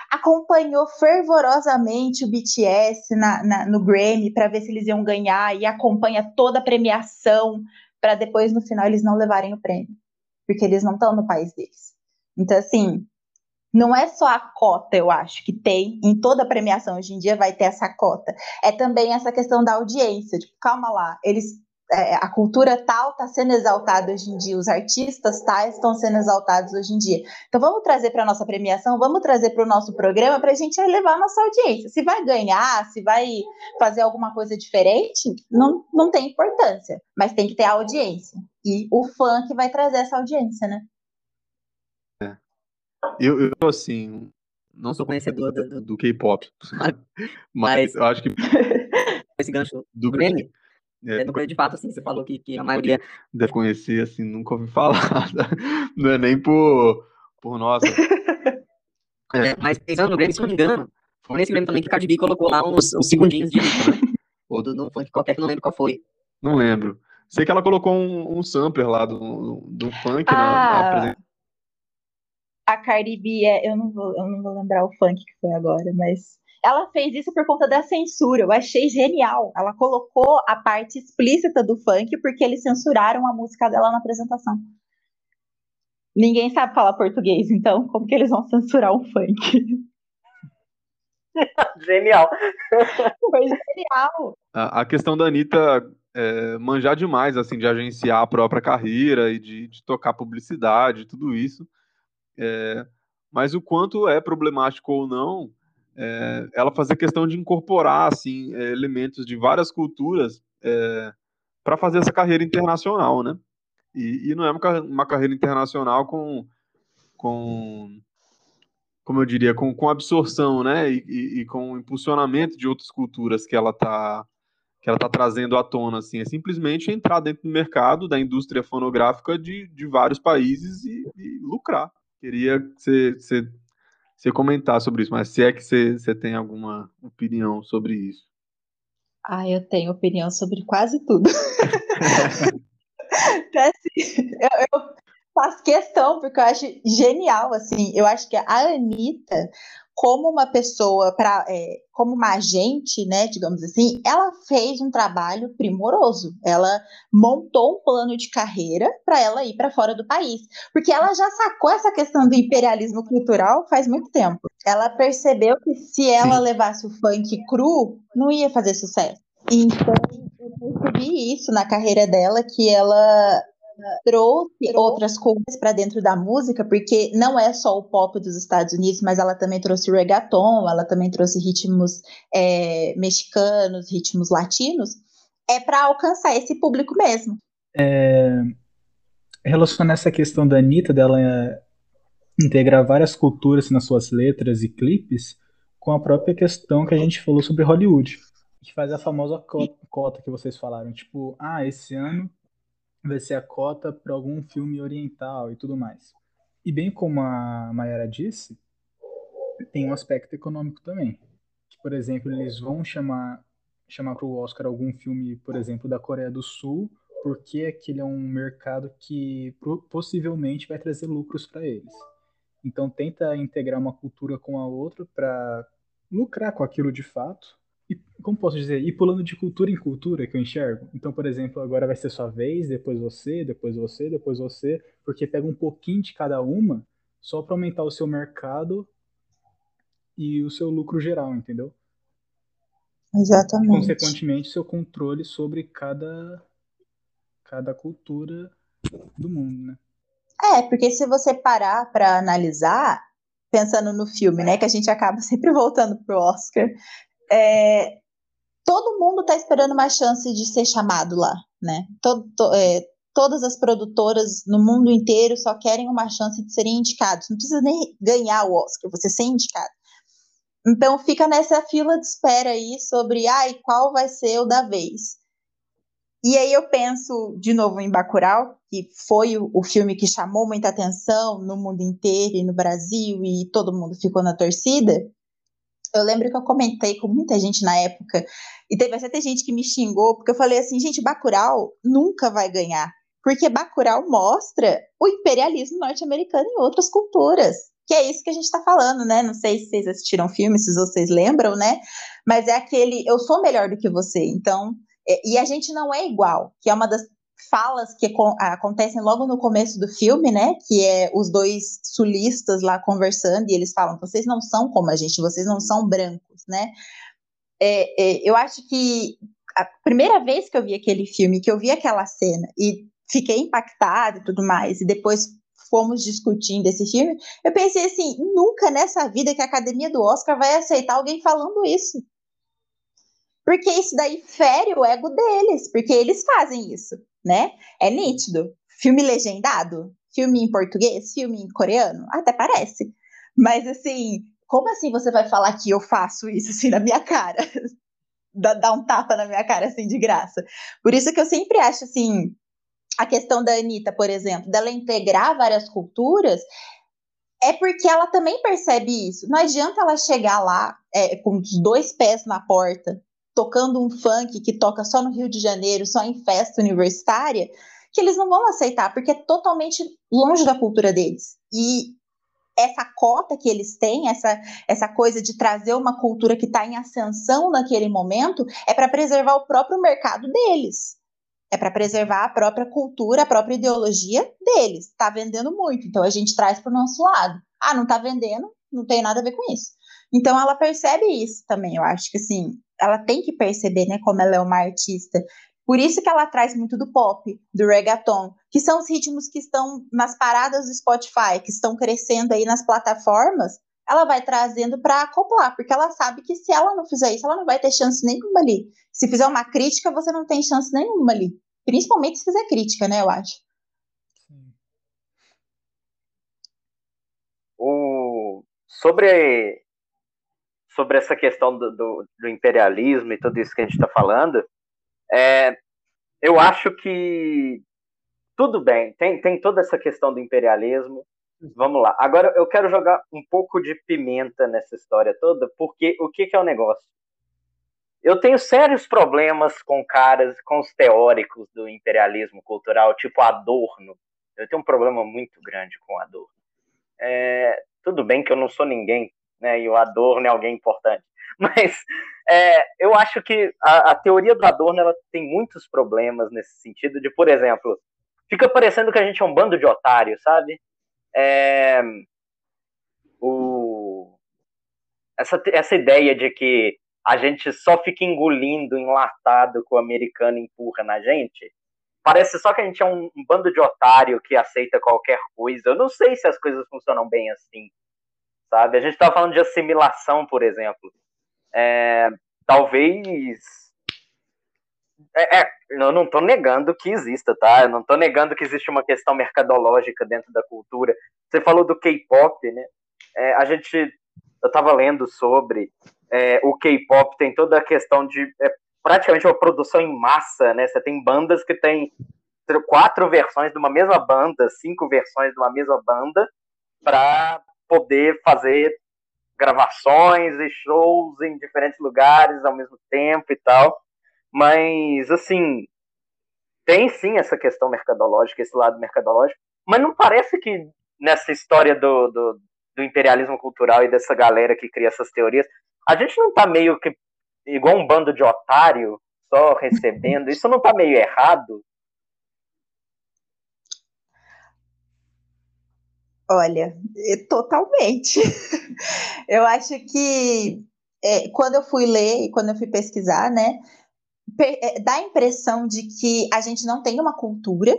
acompanhou fervorosamente o BTS na, na, no Grammy para ver se eles iam ganhar e acompanha toda a premiação para depois, no final, eles não levarem o prêmio. Porque eles não estão no país deles. Então, assim, não é só a cota, eu acho, que tem em toda a premiação hoje em dia vai ter essa cota. É também essa questão da audiência. Tipo, calma lá, eles é, a cultura tal está sendo exaltada hoje em dia, os artistas tais estão sendo exaltados hoje em dia. Então vamos trazer para a nossa premiação, vamos trazer para o nosso programa para a gente elevar a nossa audiência. Se vai ganhar, se vai fazer alguma coisa diferente, não, não tem importância, mas tem que ter audiência. E o fã que vai trazer essa audiência, né? Eu, eu assim, não sou conhecedor do, do K-pop, mas eu acho que. Esse gancho do Grammy. É, no de fato, assim, você falou que, que a maioria. Deve conhecer, assim, nunca ouvi falar. Não é nem por, por nossa. É, mas pensando no Grammy, se não me engano, foi nesse Grammy também que o Cardi B colocou lá uns, uns segundinhos de né? Ou do, do funk qualquer que não lembro qual foi. Não lembro. Sei que ela colocou um, um sampler lá do, do funk ah, na, na apresentação a Cardi B é, eu não vou, eu não vou lembrar o funk que foi agora, mas ela fez isso por conta da censura. Eu achei genial. Ela colocou a parte explícita do funk porque eles censuraram a música dela na apresentação. Ninguém sabe falar português, então como que eles vão censurar um funk? genial. Foi genial. A, a questão da Anitta é, manjar demais, assim, de agenciar a própria carreira e de, de tocar publicidade, tudo isso. É, mas o quanto é problemático ou não, é, ela fazer questão de incorporar assim é, elementos de várias culturas é, para fazer essa carreira internacional, né? E, e não é uma, uma, carreira internacional com, com como eu diria, com, com absorção, né? E, e, e com impulsionamento de outras culturas que ela está que ela está trazendo à tona, assim, é simplesmente entrar dentro do mercado da indústria fonográfica de, de vários países e, e lucrar. Queria que você, você, comentar sobre isso, mas se é que você, você tem alguma opinião sobre isso. Ah, eu tenho opinião sobre quase tudo. então, assim, eu, eu, faço questão, porque eu acho genial, assim, eu acho que a Anitta, como uma pessoa, pra, é, como uma agente, né, digamos assim, ela fez um trabalho primoroso. Ela montou um plano de carreira para ela ir para fora do país, porque ela já sacou essa questão do imperialismo cultural faz muito tempo. Ela percebeu que se ela Sim. levasse o funk cru, não ia fazer sucesso. Então, eu percebi isso na carreira dela, que ela trouxe outras coisas para dentro da música, porque não é só o pop dos Estados Unidos, mas ela também trouxe reggaeton, ela também trouxe ritmos é, mexicanos, ritmos latinos, é para alcançar esse público mesmo. É, relacionando essa questão da Anitta, dela integrar várias culturas nas suas letras e clipes, com a própria questão que a gente falou sobre Hollywood, que faz a famosa cota que vocês falaram, tipo, ah, esse ano vai ser a cota para algum filme oriental e tudo mais. E bem como a Mayara disse, tem um aspecto econômico também. Por exemplo, eles vão chamar chamar para o Oscar algum filme, por exemplo, da Coreia do Sul, porque aquele é um mercado que possivelmente vai trazer lucros para eles. Então tenta integrar uma cultura com a outra para lucrar com aquilo de fato. E como posso dizer, ir pulando de cultura em cultura que eu enxergo. Então, por exemplo, agora vai ser sua vez, depois você, depois você, depois você, porque pega um pouquinho de cada uma só para aumentar o seu mercado e o seu lucro geral, entendeu? Exatamente. Consequentemente, seu controle sobre cada cada cultura do mundo, né? É, porque se você parar para analisar, pensando no filme, né, que a gente acaba sempre voltando pro Oscar, é, todo mundo está esperando uma chance de ser chamado lá, né? Todo, to, é, todas as produtoras no mundo inteiro só querem uma chance de serem indicados. Não precisa nem ganhar o Oscar, você ser indicado. Então fica nessa fila de espera aí sobre, ai, qual vai ser o da vez. E aí eu penso de novo em Bacurau, que foi o, o, filme que chamou muita atenção no mundo inteiro e no Brasil e todo mundo ficou na torcida. Eu lembro que eu comentei com muita gente na época e teve até gente que me xingou porque eu falei assim, gente, Bacurau nunca vai ganhar, porque Bacurau mostra o imperialismo norte-americano em outras culturas. Que é isso que a gente está falando, né? Não sei se vocês assistiram filme, se vocês lembram, né? Mas é aquele eu sou melhor do que você. Então, e a gente não é igual, que é uma das falas que acontecem logo no começo do filme, né? Que é os dois sulistas lá conversando e eles falam: vocês não são como a gente, vocês não são brancos, né? É, é, eu acho que a primeira vez que eu vi aquele filme, que eu vi aquela cena e fiquei impactada e tudo mais, e depois fomos discutindo esse filme, eu pensei assim: nunca nessa vida que a academia do Oscar vai aceitar alguém falando isso. Porque isso daí fere o ego deles, porque eles fazem isso, né? É nítido. Filme legendado, filme em português, filme em coreano, até parece. Mas assim, como assim você vai falar que eu faço isso assim na minha cara? Dá um tapa na minha cara assim de graça. Por isso que eu sempre acho assim, a questão da Anitta, por exemplo, dela integrar várias culturas, é porque ela também percebe isso. Não adianta ela chegar lá é, com os dois pés na porta tocando um funk que toca só no Rio de Janeiro, só em festa universitária, que eles não vão aceitar, porque é totalmente longe da cultura deles. E essa cota que eles têm, essa, essa coisa de trazer uma cultura que está em ascensão naquele momento, é para preservar o próprio mercado deles. É para preservar a própria cultura, a própria ideologia deles. Está vendendo muito, então a gente traz para o nosso lado. Ah, não está vendendo, não tem nada a ver com isso. Então ela percebe isso também. Eu acho que assim, ela tem que perceber, né, como ela é uma artista. Por isso que ela traz muito do pop, do reggaeton, que são os ritmos que estão nas paradas do Spotify, que estão crescendo aí nas plataformas. Ela vai trazendo para acoplar, porque ela sabe que se ela não fizer isso, ela não vai ter chance nenhuma ali. Se fizer uma crítica, você não tem chance nenhuma ali. Principalmente se fizer crítica, né, eu acho. O... Sobre sobre essa questão do, do, do, imperialismo e tudo isso que a gente está falando, é, eu acho que tudo bem, tem, tem toda essa questão do imperialismo. Vamos lá. Agora eu quero jogar um pouco de pimenta nessa história toda, porque o que, que é o negócio? Eu tenho sérios problemas com caras, com os teóricos do imperialismo cultural, tipo Adorno. Eu tenho um problema muito grande com Adorno. É, tudo bem que eu não sou ninguém né? E o Adorno é alguém importante. Mas é, eu acho que a, a, teoria do Adorno ela tem muitos problemas nesse sentido de, por exemplo, fica parecendo que a gente é um bando de otários, sabe? É, o, essa, essa ideia de que a gente só fica engolindo enlatado que o americano empurra na gente, parece só que a gente é um, um bando de otário que aceita qualquer coisa. Eu não sei se as coisas funcionam bem assim sabe? A gente estava falando de assimilação, por exemplo. É, talvez. É, é, eu não estou negando que exista, tá? Eu não estou negando que existe uma questão mercadológica dentro da cultura. Você falou do K-pop, né? É, a gente, eu estava lendo sobre é, o K-pop tem toda a questão de é, praticamente uma produção em massa, né? Você tem bandas que têm quatro versões de uma mesma banda, cinco versões de uma mesma banda, para poder fazer gravações e shows em diferentes lugares ao mesmo tempo e tal. Mas, assim, tem sim essa questão mercadológica, esse lado mercadológico, mas não parece que nessa história do, do, do imperialismo cultural e dessa galera que cria essas teorias, a gente não tá meio que igual um bando de otário só recebendo? Isso não tá meio errado? Olha, totalmente. eu acho que é, quando eu fui ler e quando eu fui pesquisar, né, é, dá a impressão de que a gente não tem uma cultura.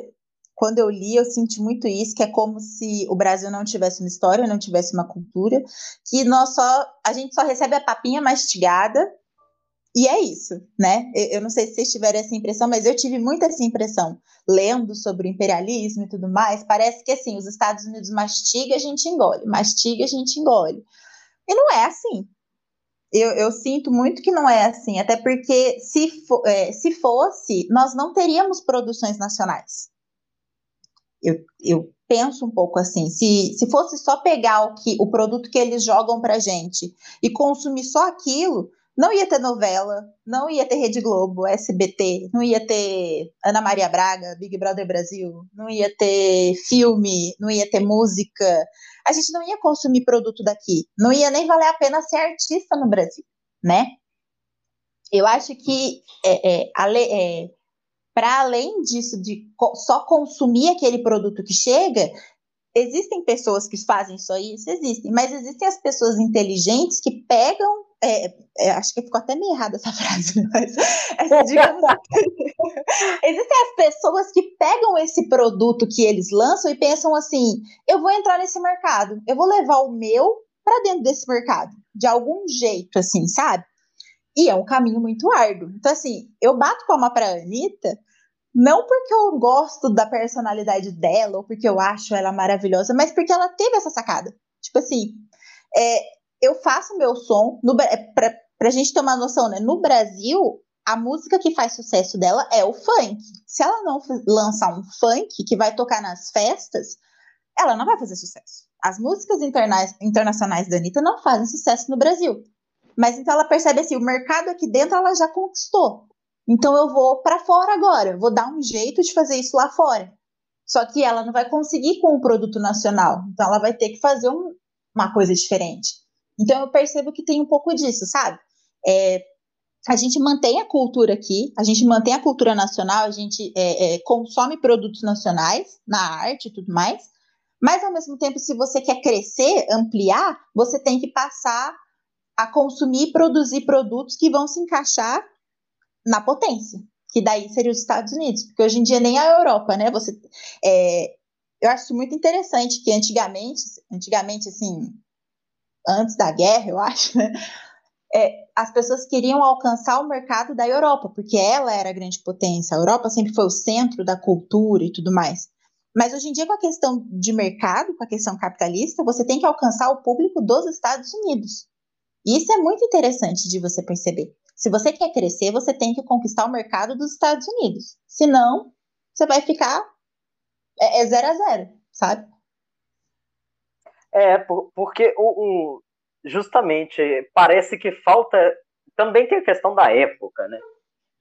Quando eu li, eu senti muito isso, que é como se o Brasil não tivesse uma história, não tivesse uma cultura, que nós só a gente só recebe a papinha mastigada e é isso, né? Eu, não sei se vocês tiveram essa impressão, mas eu tive muito essa impressão, lendo sobre o imperialismo e tudo mais. Parece que assim, os Estados Unidos mastiga, a gente engole, mastiga, a gente engole. E não é assim. Eu, eu sinto muito que não é assim, até porque se, é, se fosse, nós não teríamos produções nacionais. Eu, eu penso um pouco assim, se, se fosse só pegar o, que, o produto que eles jogam pra gente e consumir só aquilo, não ia ter novela, não ia ter Rede Globo, SBT, não ia ter Ana Maria Braga, Big Brother Brasil, não ia ter filme, não ia ter música. A gente não ia consumir produto daqui. Não ia nem valer a pena ser artista no Brasil, né? Eu acho que é, é, é, para além disso, de só consumir aquele produto que chega, existem pessoas que fazem só isso, existem, mas existem as pessoas inteligentes que pegam é, é, acho que ficou até meio errada essa frase, mas é, digamos, existem as pessoas que pegam esse produto que eles lançam e pensam assim: eu vou entrar nesse mercado, eu vou levar o meu para dentro desse mercado, de algum jeito, assim, sabe? E é um caminho muito árduo. Então, assim, eu bato palma para a Anitta, não porque eu gosto da personalidade dela ou porque eu acho ela maravilhosa, mas porque ela teve essa sacada. Tipo assim, é, eu faço meu som, é, para a gente ter uma noção, né? No Brasil, a música que faz sucesso dela é o funk. Se ela não lançar um funk que vai tocar nas festas, ela não vai fazer sucesso. As músicas interna internacionais da Anitta não fazem sucesso no Brasil. Mas então ela percebe assim, o mercado aqui dentro ela já conquistou. Então eu vou para fora agora, vou dar um jeito de fazer isso lá fora. Só que ela não vai conseguir com o produto nacional. Então ela vai ter que fazer um, uma coisa diferente. Então eu percebo que tem um pouco disso, sabe? É, a gente mantém a cultura aqui, a gente mantém a cultura nacional, a gente é, é, consome produtos nacionais na arte e tudo mais, mas ao mesmo tempo, se você quer crescer, ampliar, você tem que passar a consumir e produzir produtos que vão se encaixar na potência, que daí seria os Estados Unidos, porque hoje em dia nem a Europa, né? Você, é, eu acho muito interessante que antigamente, antigamente assim, antes da guerra, eu acho, né? É, as pessoas queriam alcançar o mercado da Europa, porque ela era a grande potência. A Europa sempre foi o centro da cultura e tudo mais. Mas hoje em dia, com a questão de mercado, com a questão capitalista, você tem que alcançar o público dos Estados Unidos. Isso é muito interessante de você perceber. Se você quer crescer, você tem que conquistar o mercado dos Estados Unidos. Senão, você vai ficar é, é zero a zero, sabe? É, porque o, o, justamente parece que falta. Também tem a questão da época, né?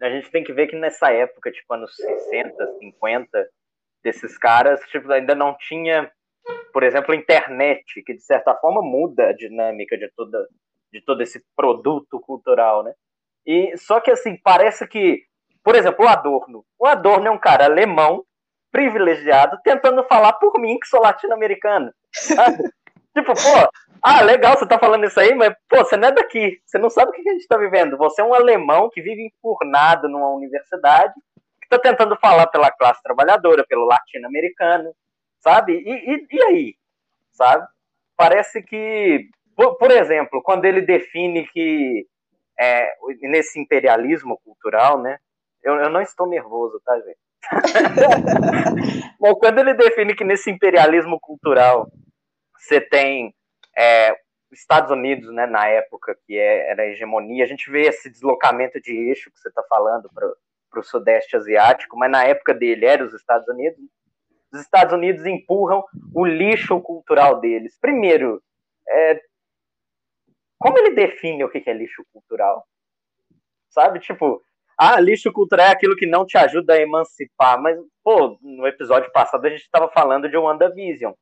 A gente tem que ver que nessa época, tipo anos 60, 50, desses caras, tipo, ainda não tinha, por exemplo, internet, que de certa forma muda a dinâmica de toda de todo esse produto cultural, né? E só que assim, parece que, por exemplo, o Adorno. O Adorno é um cara alemão, privilegiado, tentando falar por mim que sou latino-americano. Tipo, pô, ah, legal, você tá falando isso aí, mas, pô, você não é daqui. Você não sabe o que a gente tá vivendo. Você é um alemão que vive enfurnado numa universidade, que tá tentando falar pela classe trabalhadora, pelo latino-americano, sabe? E, e, e, aí? Sabe? Parece que, por, por exemplo, quando ele define que é, nesse imperialismo cultural, né? Eu, eu não estou nervoso, tá, gente? Bom, quando ele define que nesse imperialismo cultural você tem é, Estados Unidos, né, na época que é, era a hegemonia, a gente vê esse deslocamento de eixo que você está falando para o Sudeste Asiático, mas na época dele era os Estados Unidos. Os Estados Unidos empurram o lixo cultural deles. Primeiro, é, como ele define o que é lixo cultural? Sabe, tipo, ah, lixo cultural é aquilo que não te ajuda a emancipar. Mas, pô, no episódio passado a gente estava falando de WandaVision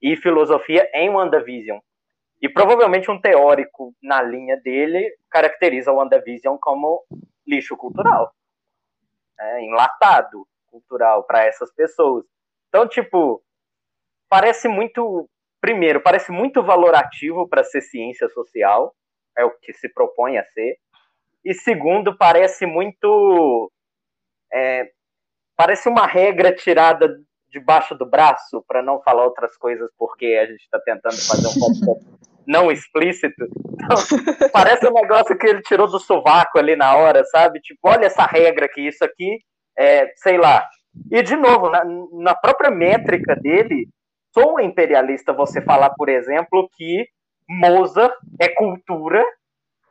e filosofia em WandaVision. E provavelmente um teórico na linha dele caracteriza o WandaVision como lixo cultural. É, enlatado cultural para essas pessoas. Então, tipo, parece muito. Primeiro, parece muito valorativo para ser ciência social, é o que se propõe a ser. E segundo, parece muito. É, parece uma regra tirada debaixo do braço, para não falar outras coisas, porque a gente está tentando fazer um podcast não explícito. Então, parece um negócio que ele tirou do sovaco ali na hora, sabe? Tipo, olha essa regra que isso aqui é, sei lá. E, de novo, na, na própria métrica dele, sou imperialista você falar, por exemplo, que Mozart é cultura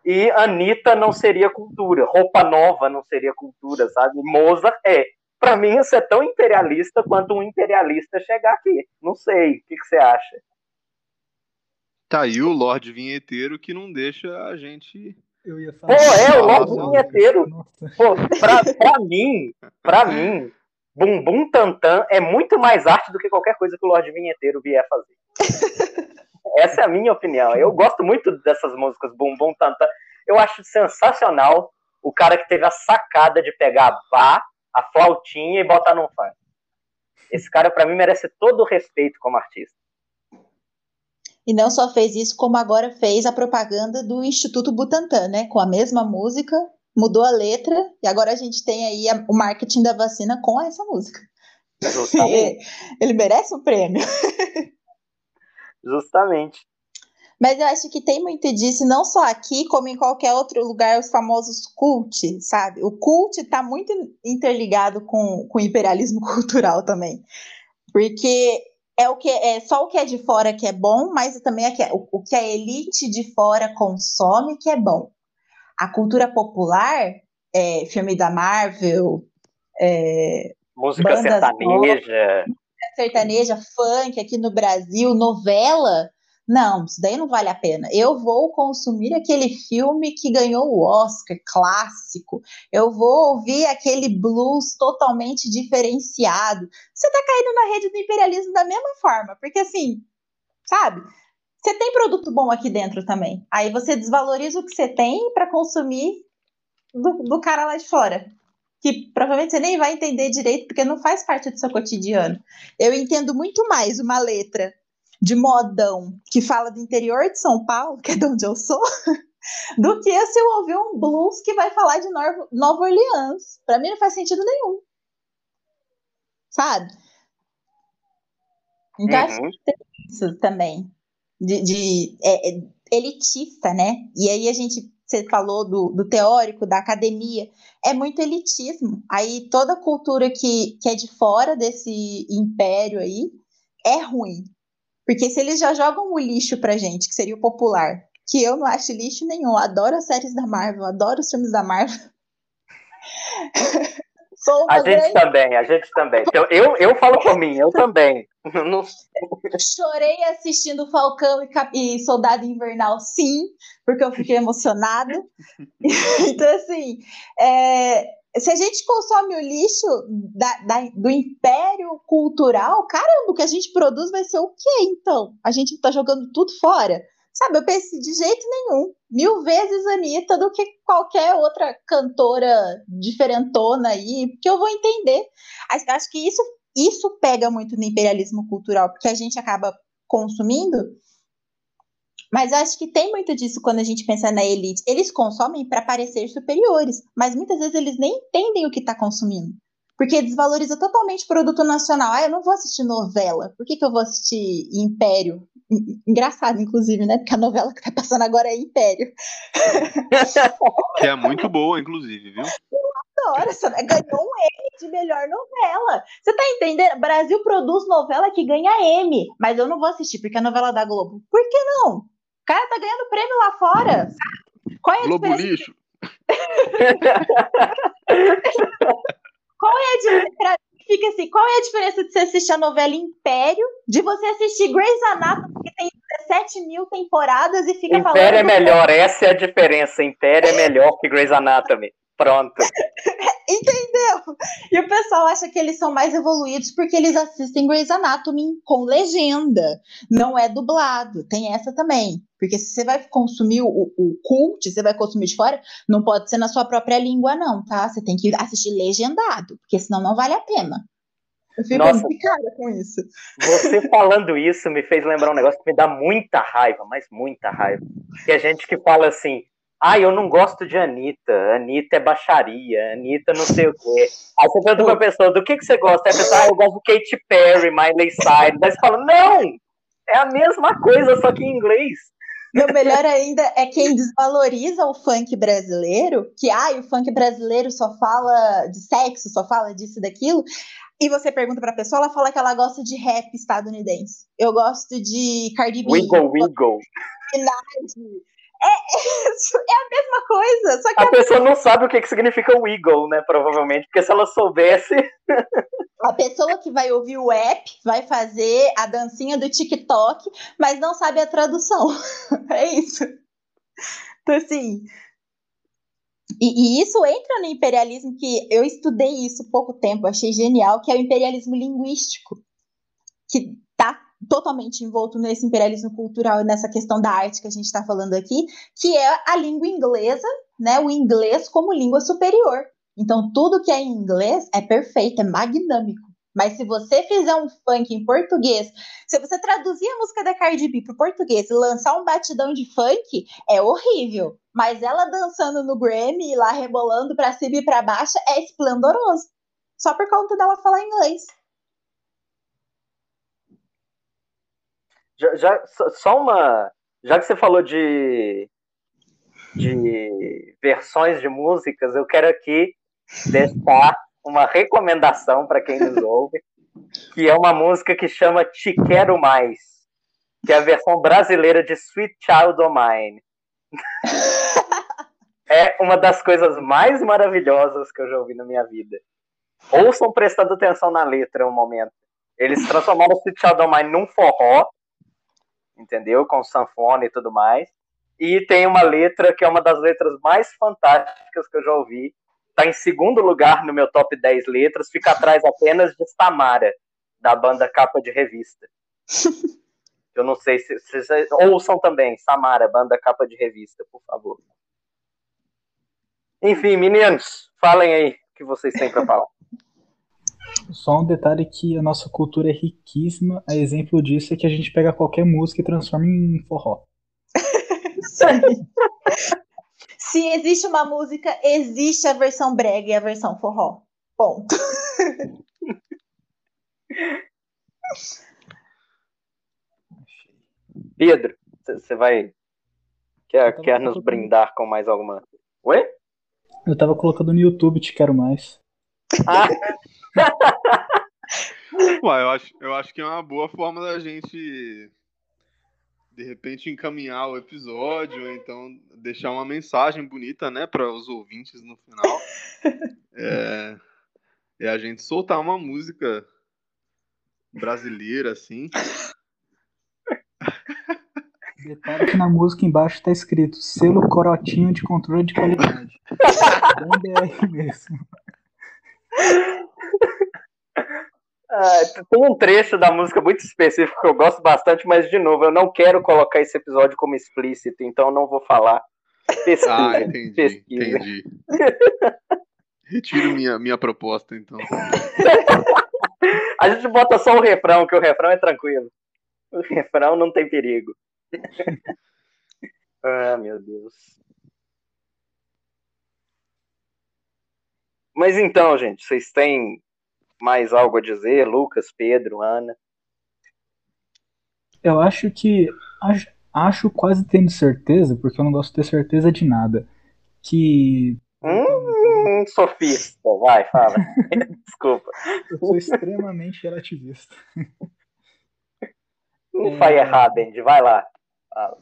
e Anitta não seria cultura, roupa nova não seria cultura, sabe? Mozart é. Para mim, isso é tão imperialista quanto um imperialista chegar aqui. Não sei, o que, que você acha? Tá aí o Lorde Vinheteiro que não deixa a gente. Eu ia falar. Pô, é, o Lorde Vinheteiro. Pô, pra, pra mim, pra mim, Bumbum Tantan é muito mais arte do que qualquer coisa que o Lorde Vinheteiro vier fazer. Essa é a minha opinião. Eu gosto muito dessas músicas Bumbum Tantan. Eu acho sensacional o cara que teve a sacada de pegar a Bá, a flautinha e botar num funk. Esse cara, para mim, merece todo o respeito como artista. E não só fez isso, como agora fez a propaganda do Instituto Butantan, né? Com a mesma música, mudou a letra, e agora a gente tem aí a, o marketing da vacina com essa música. Ele merece um prêmio. Justamente. Mas eu acho que tem muito disso, não só aqui, como em qualquer outro lugar, os famosos cult, sabe? O cult está muito interligado com, com o imperialismo cultural também. Porque é o que é só o que é de fora que é bom, mas também é que, o, o que a elite de fora consome que é bom. A cultura popular, é, filme da Marvel, é, música sertaneja, música sertaneja, funk aqui no Brasil, novela, não, isso daí não vale a pena. Eu vou consumir aquele filme que ganhou o Oscar, clássico. Eu vou ouvir aquele blues totalmente diferenciado. Você tá caindo na rede do imperialismo da mesma forma, porque assim, sabe? Você tem produto bom aqui dentro também. Aí você desvaloriza o que você tem para consumir do, do cara lá de fora que provavelmente você nem vai entender direito, porque não faz parte do seu cotidiano. Eu entendo muito mais uma letra de modão que fala do interior de São Paulo, que é de onde eu sou, do que se eu ouvir um blues que vai falar de Nova Orleans. Para mim não faz sentido nenhum. Sabe? Então uhum. acho que tem isso também. De, de é, é, elitista, né? E aí a gente você falou do, do, teórico, da academia, é muito elitismo. Aí toda cultura que, que é de fora desse império aí é ruim. Porque se eles já jogam o lixo pra gente, que seria o popular, que eu não acho lixo nenhum, adoro as séries da Marvel, adoro os filmes da Marvel. a gente grande... também, a gente também. Então, eu, eu falo por mim, eu também. Chorei assistindo Falcão e, Cap... e, Soldado Invernal, sim, porque eu fiquei emocionada. então, assim, é se a gente consome o lixo da, da, do império cultural, caramba, o que a gente produz vai ser o quê, então? A gente tá jogando tudo fora? Sabe, eu pensei de jeito nenhum. Mil vezes Anitta do que qualquer outra cantora diferentona aí, porque eu vou entender. Acho que isso, isso pega muito no imperialismo cultural, porque a gente acaba consumindo mas acho que tem muito disso quando a gente pensa na elite. Eles consomem para parecer superiores, mas muitas vezes eles nem entendem o que está consumindo. Porque desvaloriza totalmente o produto nacional. Ah, eu não vou assistir novela. Por que, que eu vou assistir Império? Engraçado, inclusive, né? Porque a novela que tá passando agora é Império. que é muito boa, inclusive, viu? Eu adoro. Essa, ganhou um M de melhor novela. Você tá entendendo? Brasil produz novela que ganha M, mas eu não vou assistir porque é novela da Globo. Por que não? Cara tá ganhando prêmio lá fora. Qual é a Globo diferença? lixo. Qual é a diferença? Fica assim, qual é a diferença de você assistir a novela Império de você assistir Grey's Anatomy, que tem 17 mil temporadas e fica falando. Império é melhor, essa é a diferença. Império é melhor que Grey's Anatomy. Pronto. Entendeu? E o pessoal acha que eles são mais evoluídos porque eles assistem Grey's Anatomy com legenda. Não é dublado. Tem essa também. Porque se você vai consumir o, o cult, você vai consumir de fora, não pode ser na sua própria língua, não, tá? Você tem que assistir legendado, porque senão não vale a pena. Eu fico Nossa. picada com isso. Você falando isso me fez lembrar um negócio que me dá muita raiva, mas muita raiva. Que a gente que fala assim, ah, eu não gosto de Anitta, Anitta é baixaria, Anitta não sei o quê. Aí você pergunta pra pessoa, do que, que você gosta? Aí a pessoa, ah, eu gosto de Katy Perry, Miley Cyrus. Aí você fala, não, é a mesma coisa, só que em inglês. Meu melhor ainda é quem desvaloriza o funk brasileiro, que ah, o funk brasileiro só fala de sexo, só fala disso e daquilo. E você pergunta pra pessoa, ela fala que ela gosta de rap estadunidense. Eu gosto de Cardi B. Wiggle, wiggle. Minaj. É, é, é a mesma coisa, só que A pessoa não sabe o que, que significa wiggle, né? Provavelmente, porque se ela soubesse. a pessoa que vai ouvir o app vai fazer a dancinha do TikTok, mas não sabe a tradução. É isso. Então, assim. E, e isso entra no imperialismo que eu estudei isso há pouco tempo, achei genial, que é o imperialismo linguístico, que totalmente envolto nesse imperialismo cultural e nessa questão da arte que a gente está falando aqui, que é a língua inglesa, né? O inglês como língua superior. Então, tudo que é em inglês é perfeito, é magnâmico. Mas se você fizer um funk em português, se você traduzir a música da Cardi B pro português e lançar um batidão de funk, é horrível. Mas ela dançando no Grammy e lá rebolando pra cima e pra baixo é esplendoroso. Só por conta dela falar inglês. Já, já- só- uma. Já que você falou de, de versões de músicas, eu quero aqui deixar uma recomendação para quem nos ouve, que é uma música que chama Te Quero Mais, que é a versão brasileira de Sweet Child O' Mine. É uma das coisas mais maravilhosas que eu já ouvi na minha vida. Ouçam prestando atenção na letra um momento. Eles transformaram Sweet Child O' Mine num forró, entendeu? Com sanfona e tudo mais. E tem uma letra que é uma das letras mais fantásticas que eu já ouvi. Tá em segundo lugar no meu top 10 letras, fica atrás apenas de Samara, da banda Capa de Revista. Eu não sei se, se vocês ouçam também, Samara, banda Capa de Revista, por favor. Enfim, meninos, falem aí o que vocês têm para falar. Só um detalhe que a nossa cultura é riquíssima. A exemplo disso é que a gente pega qualquer música e transforma em forró. Se existe uma música, existe a versão brega e a versão forró. Ponto. Pedro, você vai. Quer, quer nos colocando- brindar com mais alguma. Oi? Eu tava colocando no YouTube Te Quero Mais. Ah, Ué, eu acho, eu acho que é uma boa forma da gente, de repente, encaminhar o episódio, ou então deixar uma mensagem bonita, né, para os ouvintes no final. É, é a gente soltar uma música brasileira, assim. Detalhe que na música embaixo tá escrito selo corotinho de controle de qualidade. Bem BR mesmo. Ah, tem um trecho da música muito específico que eu gosto bastante, mas, de novo, eu não quero colocar esse episódio como explícito, então eu não vou falar. Pesquisa, Ah, entendi, pesquisa. entendi. Retiro minha, minha proposta, então. A gente bota só o refrão, que o refrão é tranquilo. O refrão não tem perigo. ah, meu Deus. Mas então, gente, vocês têm mais algo a dizer? Lucas, Pedro, Ana? Eu acho que. Acho, acho quase tendo certeza, porque eu não gosto de ter certeza de nada. Que. Hum, sofista. Vai, fala. Desculpa. Eu sou extremamente relativista. Não É. faz errado, Andy. Vai lá. Fala.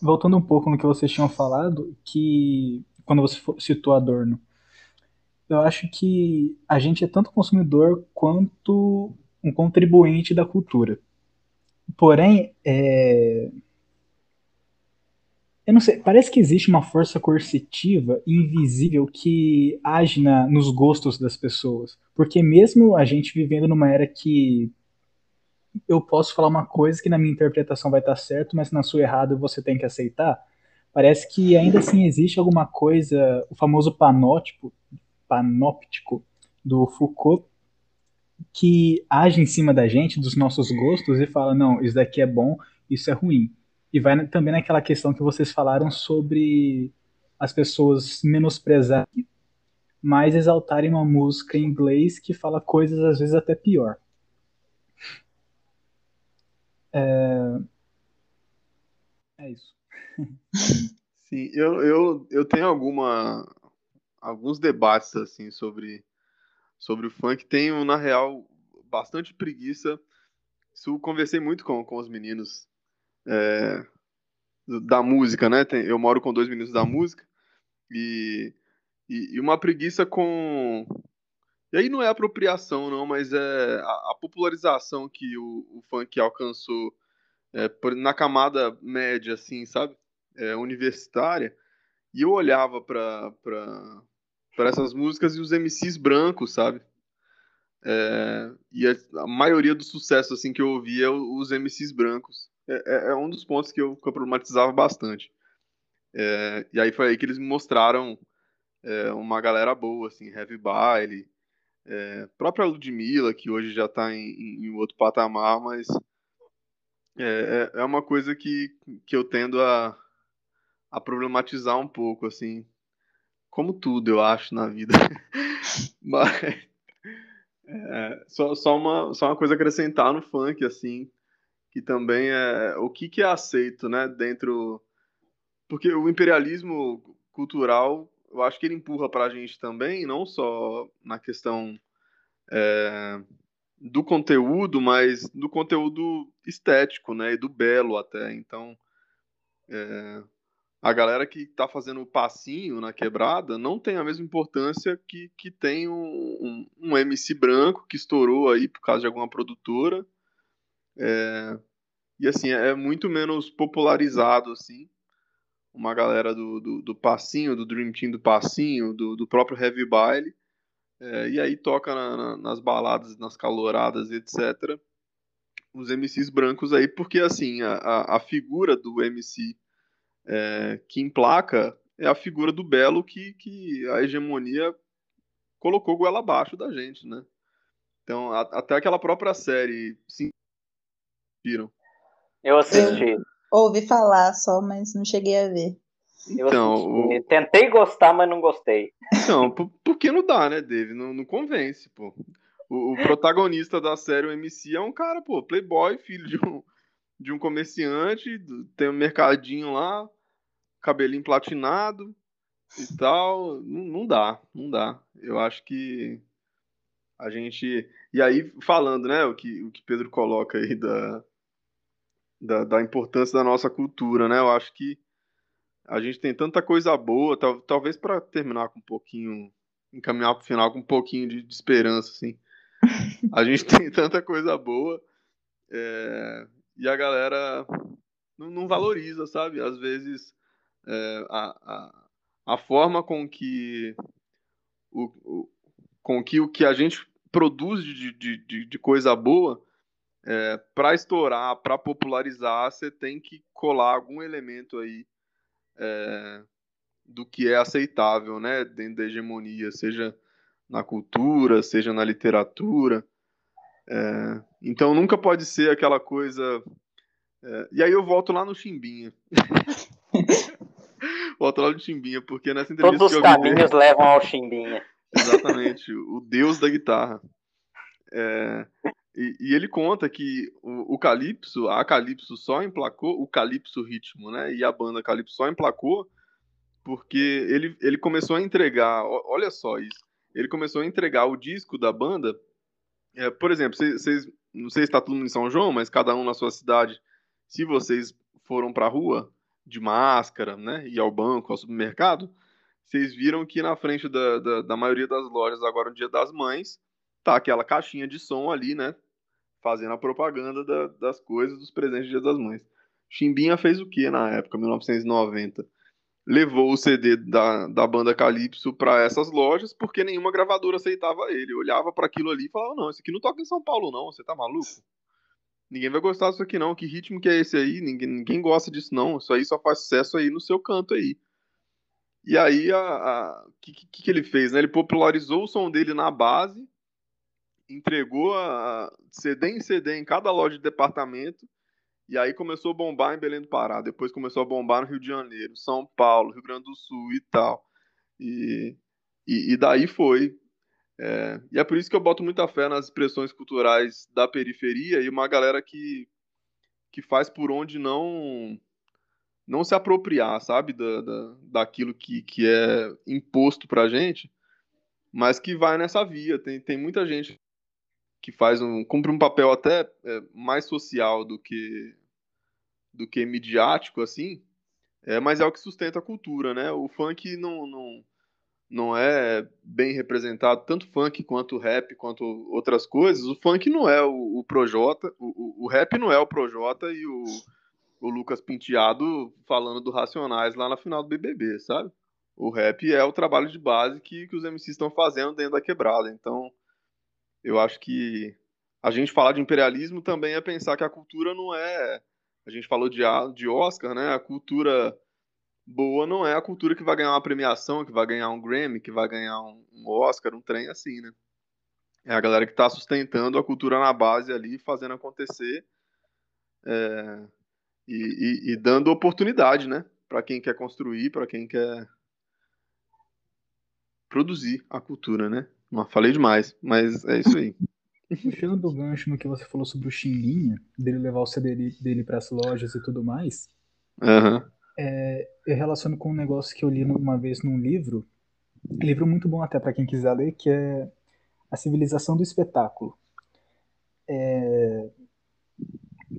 Voltando um pouco no que vocês tinham falado, que quando você citou Adorno. Eu acho que a gente é tanto consumidor quanto um contribuinte da cultura. Porém, é... eu não sei, parece que existe uma força coercitiva invisível que age na, nos gostos das pessoas. Porque mesmo a gente vivendo numa era que eu posso falar uma coisa que na minha interpretação vai estar certo, mas na sua errado você tem que aceitar. Parece que ainda assim existe alguma coisa, o famoso panótipo, panóptico do Foucault, que age em cima da gente, dos nossos gostos, e fala: não, isso daqui é bom, isso é ruim. E vai também naquela questão que vocês falaram sobre as pessoas menosprezarem, mas exaltarem uma música em inglês que fala coisas às vezes até pior. É, é isso. Sim, eu, eu, eu tenho alguma, alguns debates assim sobre, sobre o funk. Tenho, na real, bastante preguiça. Isso conversei muito com, com os meninos é, da música, né? Tem, eu moro com dois meninos da música e, e, e, uma preguiça com. E aí não é apropriação, não, mas é a, a popularização que o, o funk alcançou é, por, na camada média, assim, sabe? É, universitária. E eu olhava para essas músicas e os MCs brancos, sabe? É, e a, a, maioria do sucesso assim que eu ouvia é os MCs brancos. É, é, é, um dos pontos que eu, que eu problematizava bastante. É, e aí foi aí que eles me mostraram é, uma galera boa, assim, Heavy Baile, é, própria Ludmilla, que hoje já está em, em, outro patamar, mas é, é uma coisa que, que eu tendo a, a problematizar um pouco, assim, como tudo, eu acho, na vida. Mas é, só, só, uma, só uma coisa a acrescentar no funk, assim, que também é o que, que é aceito, né, dentro... Porque o imperialismo cultural, eu acho que ele empurra para a gente também, não só na questão é, do conteúdo, mas do conteúdo estético, né, e do belo até. Então, é, a galera que está fazendo o passinho na quebrada não tem a mesma importância que, que tem um, um, um MC branco que estourou aí por causa de alguma produtora. É, e assim, é muito menos popularizado, assim. Uma galera do, do, do passinho, do Dream Team do passinho, do, do próprio Heavy Baile. É, e aí toca na, na, nas baladas, nas caloradas, etc. Os MCs brancos aí, porque assim, a, a figura do MC é, que emplaca é a figura do Belo que, que a hegemonia colocou goela abaixo da gente, né? Então, a, até aquela própria série, sim, viram? Eu assisti. Eu ouvi falar só, mas não cheguei a ver. Então, o... tentei gostar, mas não gostei. Não, por, porque não dá, né, Dave? Não, não convence, pô. O, o, protagonista da série, o MC, é um cara, pô, playboy, filho de um, de um comerciante, tem um mercadinho lá, cabelinho platinado e tal. Não, não dá, não dá. Eu acho que a gente. E aí, falando, né, o que, o que Pedro coloca aí da, da, da importância da nossa cultura, né? Eu acho que a gente tem tanta coisa boa, tal, talvez para terminar com um pouquinho, encaminhar para o final com um pouquinho de, de esperança, assim. A gente tem tanta coisa boa. É, e a galera não, não valoriza, sabe? Às vezes é, a, a, a, forma com que o, o, com que o que a gente produz de, de, de, de coisa boa é, para estourar, para popularizar, você tem que colar algum elemento aí é, do que é aceitável, né, dentro da hegemonia, seja na cultura, seja na literatura. É, então nunca pode ser aquela coisa. É, e aí eu volto lá no Chimbinha. volto lá no Chimbinha, porque nessa entrevista. Todos os caminhos levam ao Chimbinha. Exatamente, o deus da guitarra. É, e, e, ele conta que o, o Calypso, a Calypso só emplacou, o Calypso Ritmo, né? E a banda Calypso só emplacou porque ele, ele começou a entregar, olha só isso, ele começou a entregar o disco da banda é, por exemplo, vocês, não sei se está todo mundo em São João, mas cada um na sua cidade, se vocês foram para a rua de máscara, né, e ao banco, ao supermercado, vocês viram que na frente da, da, da, maioria das lojas, agora no Dia das Mães, tá aquela caixinha de som ali, né? Fazendo a propaganda da, das coisas, dos presentes do Dia das Mães. Chimbinha fez o que na época, 1990? Levou o CD da, da banda Calypso para essas lojas porque nenhuma gravadora aceitava ele. olhava para aquilo ali e falava: Não, esse aqui não toca em São Paulo, não. Você tá maluco? Ninguém vai gostar disso aqui, não. Que ritmo que é esse aí? Ninguém, ninguém gosta disso, não. Isso aí só faz sucesso aí no seu canto aí. E aí, o que, que, que, ele fez? Né? Ele popularizou o som dele na base, entregou a CD em CD em cada loja de departamento, e aí começou a bombar em Belém do Pará. Depois começou a bombar no Rio de Janeiro, São Paulo, Rio Grande do Sul e tal. E, e, e daí foi. É, e é por isso que eu boto muita fé nas expressões culturais da periferia e uma galera que, que faz por onde não não se apropriar, sabe, da, da, daquilo que, que é imposto pra gente, mas que vai nessa via. Tem, tem muita gente que faz um. cumpre um papel até é, mais social do que do que midiático, assim, é, mas é o que sustenta a cultura, né? O funk não, não, não é bem representado, tanto funk quanto rap, quanto outras coisas. O funk não é o, o Projota, o, o, rap não é o Projota e o o Lucas Penteado falando do Racionais lá na final do BBB, sabe? O rap é o trabalho de base que, que os MCs estão fazendo dentro da quebrada. Então, eu acho que a gente falar de imperialismo também é pensar que a cultura não é. A gente falou de, de Oscar, né? A cultura boa não é a cultura que vai ganhar uma premiação, que vai ganhar um Grammy, que vai ganhar um, um Oscar, um trem assim, né? É a galera que está sustentando a cultura na base ali, fazendo acontecer. É, e, e, e dando oportunidade, né? Para quem quer construir, para quem quer produzir a cultura, né? Não falei demais, mas é isso aí. Puxando o gancho no que você falou sobre o Chimbinha, dele levar o CD dele para as lojas e tudo mais, uhum. É, eu relaciono com um negócio que eu li uma vez num livro, livro muito bom até para quem quiser ler, que é A Civilização do Espetáculo. É,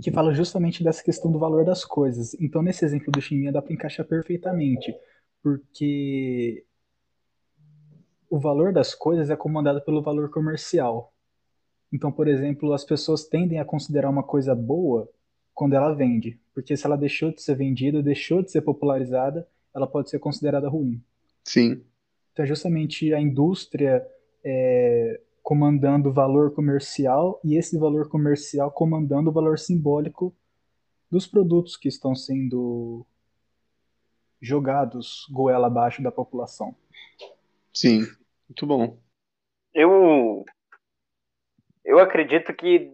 que fala justamente dessa questão do valor das coisas. Então, nesse exemplo do Chiminha dá para encaixar perfeitamente, porque o valor das coisas é comandado pelo valor comercial. Então, por exemplo, as pessoas tendem a considerar uma coisa boa quando ela vende, porque se ela deixou de ser vendida, deixou de ser popularizada, ela pode ser considerada ruim. Sim. Então, é justamente a indústria é, comandando o valor comercial e esse valor comercial comandando o valor simbólico dos produtos que estão sendo jogados goela abaixo da população. Sim, muito bom. Eu eu acredito que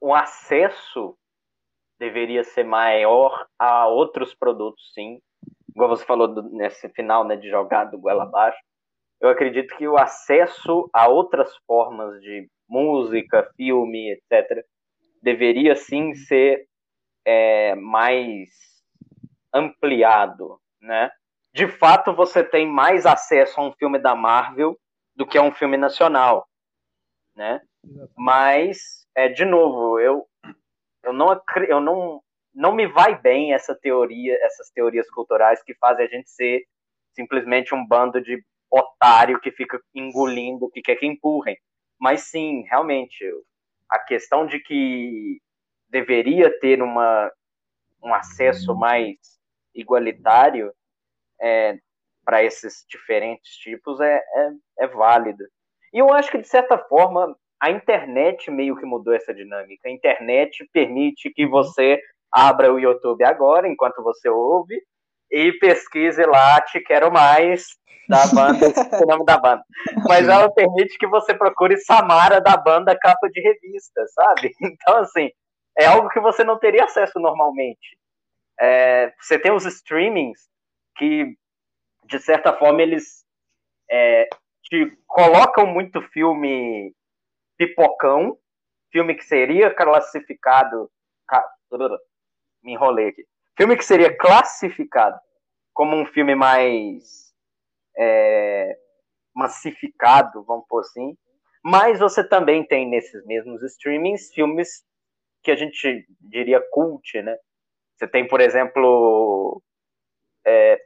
o acesso deveria ser maior a outros produtos, sim. Igual você falou do, nesse final, né, de jogar do goela abaixo eu acredito que o acesso a outras formas de música, filme, etc., deveria sim ser é, mais ampliado, né? De fato, você tem mais acesso a um filme da Marvel do que a um filme nacional, né? Mas, é, de novo, eu, eu não eu não não me vai bem essa teoria, essas teorias culturais que fazem a gente ser simplesmente um bando de otário que fica engolindo o que quer que empurrem. Mas sim, realmente, a questão de que deveria ter uma, um acesso mais igualitário é, para esses diferentes tipos é, é, é válido. E eu acho que, de certa forma, a internet meio que mudou essa dinâmica. A internet permite que você abra o YouTube agora, enquanto você ouve, e pesquise lá Te Quero Mais, da banda, é o nome da banda. Mas ela permite que você procure Samara da banda capa de revista, sabe? Então, assim, é algo que você não teria acesso normalmente. É, você tem os streamings que, de certa forma, eles é, te colocam muito filme pipocão, filme que seria classificado. Me enrolei aqui. Filme que seria classificado como um filme mais é, massificado, vamos por assim. Mas você também tem nesses mesmos streamings filmes que a gente diria cult, né? Você tem, por exemplo, é...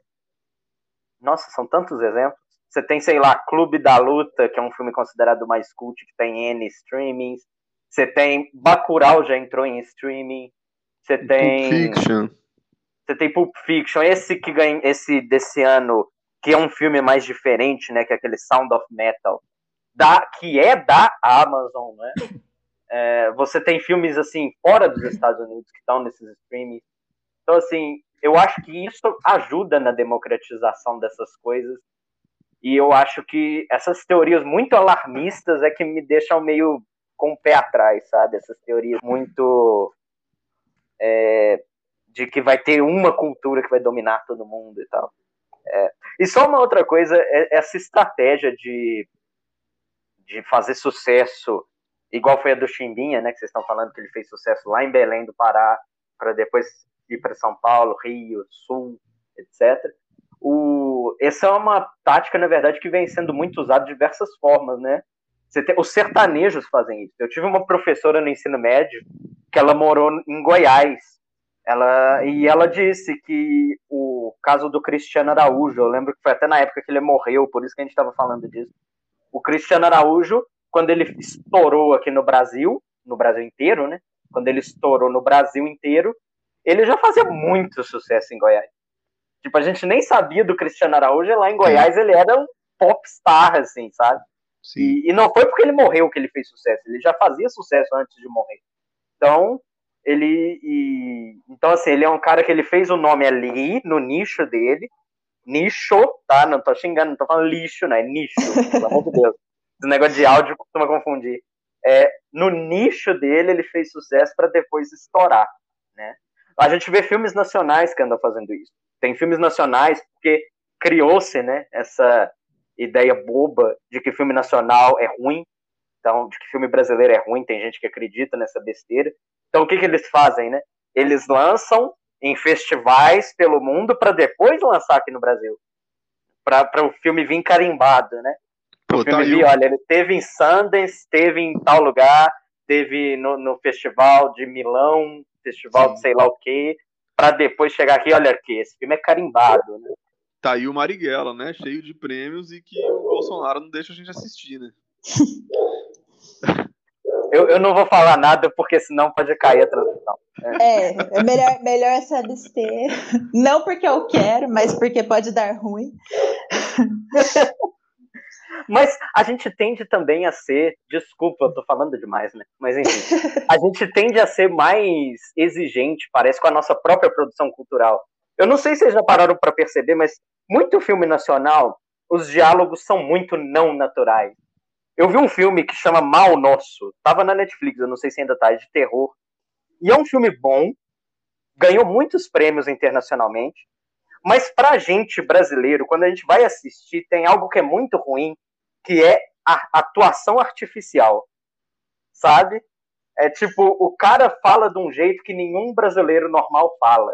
nossa, são tantos exemplos. Você tem, sei lá, Clube da Luta, que é um filme considerado mais cult, que tem N streamings. Você tem Bacurau, já entrou em streaming. Você tem. Pulp Fiction. Você tem Pulp Fiction, esse que ganha, esse desse ano, que é um filme mais diferente, né? Que é aquele Sound of Metal, da, que é da Amazon, né? É, você tem filmes assim fora dos Estados Unidos que estão nesses streamings. Então, assim, eu acho que isso ajuda na democratização dessas coisas. E eu acho que essas teorias muito alarmistas é que me deixam meio com o pé atrás, sabe? Essas teorias muito. É, de que vai ter uma cultura que vai dominar todo mundo e tal. É. E só uma outra coisa, é essa estratégia de, de fazer sucesso, igual foi a do Chimbinha, né? Que vocês estão falando que ele fez sucesso lá em Belém do Pará, para depois ir para São Paulo, Rio, Sul, etc. O, essa é uma tática, na verdade, que vem sendo muito usada de diversas formas, né? Tem, os sertanejos fazem isso. Eu tive uma professora no ensino médio que ela morou em Goiás. Ela, e ela disse que o caso do Cristiano Araújo, eu lembro que foi até na época que ele morreu, por isso que a gente estava falando disso. O Cristiano Araújo, quando ele estourou aqui no Brasil, no Brasil inteiro, né? Quando ele estourou no Brasil inteiro, ele já fazia muito sucesso em Goiás. Tipo, a gente nem sabia do Cristiano Araújo, e lá em Goiás ele era um popstar, assim, sabe? E, e, não foi porque ele morreu que ele fez sucesso, ele já fazia sucesso antes de morrer. Então, ele. E, então, assim, ele é um cara que ele fez o nome ali, no nicho dele. Nicho, tá? Não tô xingando, não tô falando lixo, né? Nicho, pelo amor de Deus. Esse negócio de áudio costuma confundir. É, no nicho dele, ele fez sucesso para depois estourar, né? A gente vê filmes nacionais que andam fazendo isso. Tem filmes nacionais porque criou-se, né, essa ideia boba de que filme nacional é ruim, então de que filme brasileiro é ruim, tem gente que acredita nessa besteira. Então o que que eles fazem, né? Eles lançam em festivais pelo mundo para depois lançar aqui no Brasil. Para o filme vir carimbado, né? Pô, o filme tá vir, olha, ele teve em Sundance, teve em tal lugar, teve no, no festival de Milão, festival de sei lá o quê, para depois chegar aqui, olha aqui, esse filme é carimbado, né? Tá aí o Marighella, né? Cheio de prêmios e que o Bolsonaro não deixa a gente assistir, né? Eu, eu não vou falar nada porque senão pode cair a transmissão. É, é melhor, melhor se abster. Não porque eu quero, mas porque pode dar ruim. Mas a gente tende também a ser, desculpa, eu tô falando demais, né? Mas enfim, a gente tende a ser mais exigente, parece, com a nossa própria produção cultural. Eu não sei se vocês já pararam para perceber, mas muito filme nacional, os diálogos são muito não naturais. Eu vi um filme que chama Mal Nosso, tava na Netflix, eu não sei se ainda tá, é de terror. E é um filme bom, ganhou muitos prêmios internacionalmente, mas pra gente brasileiro, quando a gente vai assistir, tem algo que é muito ruim, que é a atuação artificial, sabe? É tipo, o cara fala de um jeito que nenhum brasileiro normal fala.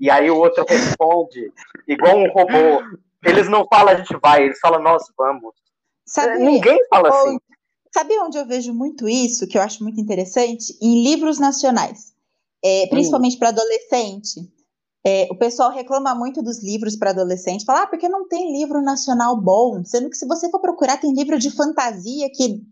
E aí o outro responde igual um robô. Eles não falam a gente vai, eles falam nós vamos. Sabe, Ninguém fala assim. sabe onde eu vejo muito isso, que eu acho muito interessante? Em livros nacionais. É, principalmente para adolescente. É, o pessoal reclama muito dos livros para adolescente, fala, ah, porque não tem livro nacional bom, sendo que se você for procurar, tem livro de fantasia que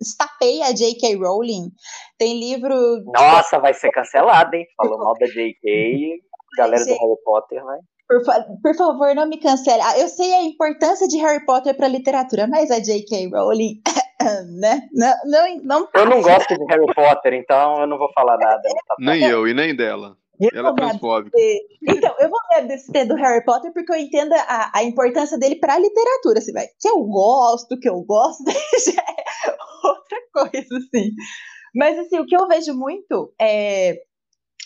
estapeia a J.K. Rowling, tem livro... Nossa, vai ser cancelado, hein? Falou mal da JK, galera do. Harry Potter, vai. Por, fa- por favor, não me cancele. Ah, Eu sei a importância de Harry Potter para literatura, mas a J.K. Rowling, né? Não, não, não Eu não gosto de Harry Potter, então eu não vou falar nada. tá Nem eu e nem dela. Eu Ela é transfóbica. Então, eu vou me abster do Harry Potter porque eu entendo a, a importância dele para a literatura, assim, vai. Que eu gosto, que eu gosto, já é outra coisa, assim. Mas, assim, o que eu vejo muito é.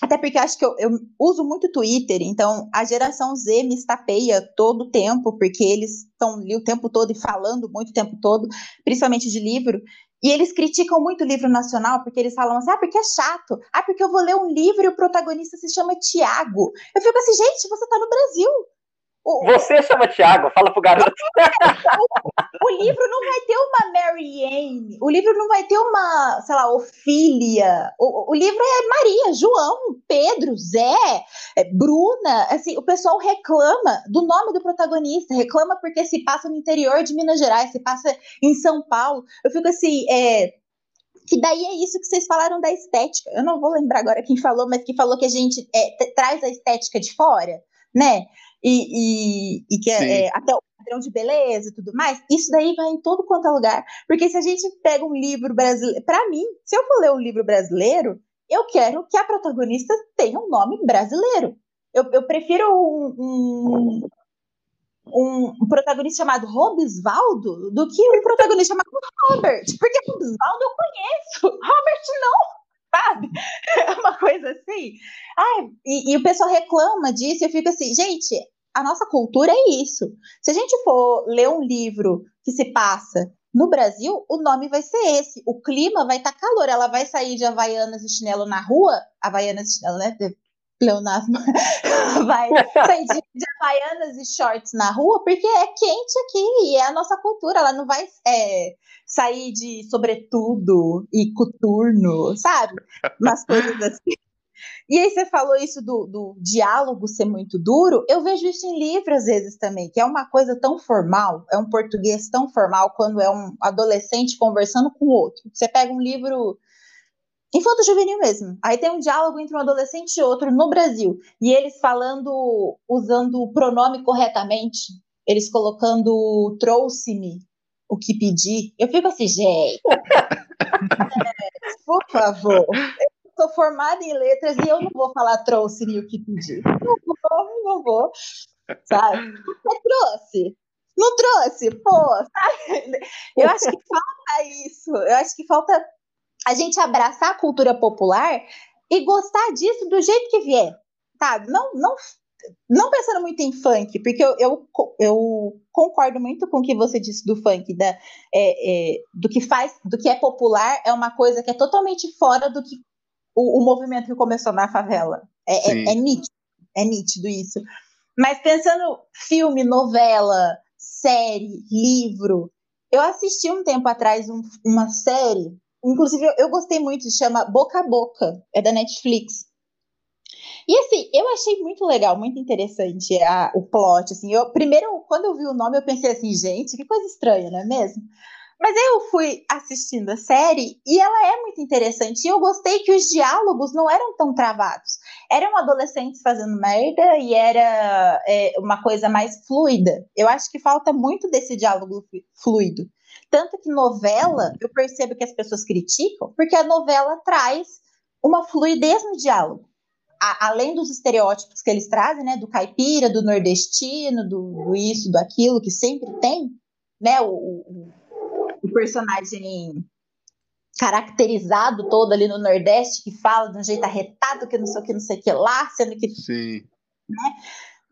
Até porque acho que eu, eu uso muito Twitter, então a geração Z me estapeia todo o tempo, porque eles estão ali o tempo todo e falando muito o tempo todo, principalmente de livro. E eles criticam muito o livro nacional, porque eles falam assim, ah, porque é chato. Ah, porque eu vou ler um livro e o protagonista se chama Tiago. Eu fico assim, gente, você tá no Brasil. O, Você chama Thiago, fala pro garoto. o livro não vai ter uma Mary Anne, o livro não vai ter uma, sei lá, Ofília. O, o livro é Maria, João, Pedro, Zé, é, Bruna. Assim, o pessoal reclama do nome do protagonista, reclama porque se passa no interior de Minas Gerais, se passa em São Paulo. Eu fico assim, é, que daí é isso que vocês falaram da estética. Eu não vou lembrar agora quem falou, mas que falou que a gente é, traz a estética de fora, né? E, e, e que é, é, até o padrão de beleza e tudo mais. Isso daí vai em todo quanto é lugar. Porque se a gente pega um livro brasileiro. Para mim, se eu for ler um livro brasileiro, eu quero que a protagonista tenha um nome brasileiro. Eu, eu prefiro um, um, um, protagonista chamado Robisvaldo do que um protagonista chamado Robert. Porque Robisvaldo eu conheço, Robert não, sabe? É uma coisa assim. Ai, e, e o pessoal reclama disso, e eu fico assim, gente, a nossa cultura é isso. Se a gente for ler um livro que se passa no Brasil, o nome vai ser esse. O clima vai estar tá calor. Ela vai sair de Havaianas e chinelo na rua. Havaianas e chinelo, né? pleonasmo, vai sair de, de havaianas e shorts na rua, porque é quente aqui e é a nossa cultura. Ela não vai é, sair de sobretudo e coturno, sabe? Umas coisas assim. E aí você falou isso do, do, diálogo ser muito duro. Eu vejo isso em livro às vezes também, que é uma coisa tão formal, é um português tão formal quando é um adolescente conversando com outro. Você pega um livro Infanto juvenil mesmo. Aí tem um diálogo entre um adolescente e outro no Brasil. E eles falando, usando o pronome corretamente. Eles colocando trouxe-me o que pedi. Eu fico assim, gente. é, por favor. Sou formada em letras e eu não vou falar trouxe-me o que pedi. Não vou, não vou. Sabe? Você trouxe. Não trouxe, pô, sabe? Eu acho que falta isso. Eu acho que falta a gente abraçar a cultura popular e gostar disso do jeito que vier, sabe? Não, não, não pensando muito em funk, porque eu, eu, eu concordo muito com o que você disse do funk, da, é, é, do que faz, do que é popular, é uma coisa que é totalmente fora do que o, o movimento que começou na favela. É, é, é nítido, é nítido isso. Mas pensando filme, novela, série, livro, eu assisti um tempo atrás um, uma série Inclusive, eu, eu gostei muito, chama Boca a Boca, é da Netflix. E assim, eu achei muito legal, muito interessante a, o plot. Assim, eu, primeiro, quando eu vi o nome, eu pensei assim, gente, que coisa estranha, não é mesmo? Mas eu fui assistindo a série e ela é muito interessante. E eu gostei que os diálogos não eram tão travados. Eram adolescentes fazendo merda e era é, uma coisa mais fluida. Eu acho que falta muito desse diálogo fluido. Tanto que novela, eu percebo que as pessoas criticam, porque a novela traz uma fluidez no diálogo. A, além dos estereótipos que eles trazem, né, do caipira, do nordestino, do, do isso, do aquilo, que sempre tem, né, o, o, o personagem caracterizado todo ali no Nordeste, que fala de um jeito arretado, que não sei o que, não sei o que lá, sendo que. Sim. Né?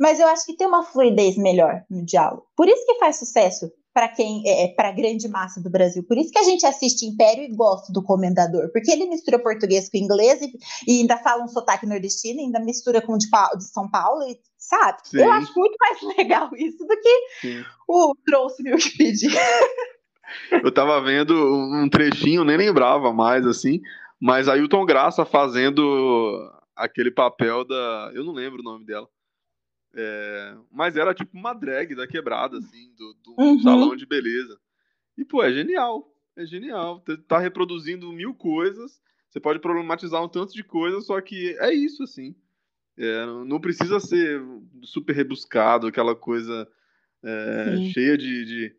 Mas eu acho que tem uma fluidez melhor no diálogo. Por isso que faz sucesso para quem é, é para a grande massa do Brasil. Por isso que a gente assiste Império e gosta do Comendador, porque ele mistura português com inglês e, e ainda fala um sotaque nordestino, ainda mistura com o de, de São Paulo, e, sabe? Sim. Eu acho muito mais legal isso do que Sim. o trouxe-me o que pedi. Eu tava vendo um trechinho, nem lembrava mais, assim, mas Ailton Graça fazendo aquele papel da. Eu não lembro o nome dela. É, mas era tipo uma drag da quebrada, assim, do, do uhum. salão de beleza. E, pô, é genial. É genial. Tá reproduzindo mil coisas. Você pode problematizar um tanto de coisas, só que é isso, assim. É, não precisa ser super rebuscado, aquela coisa é, cheia de. de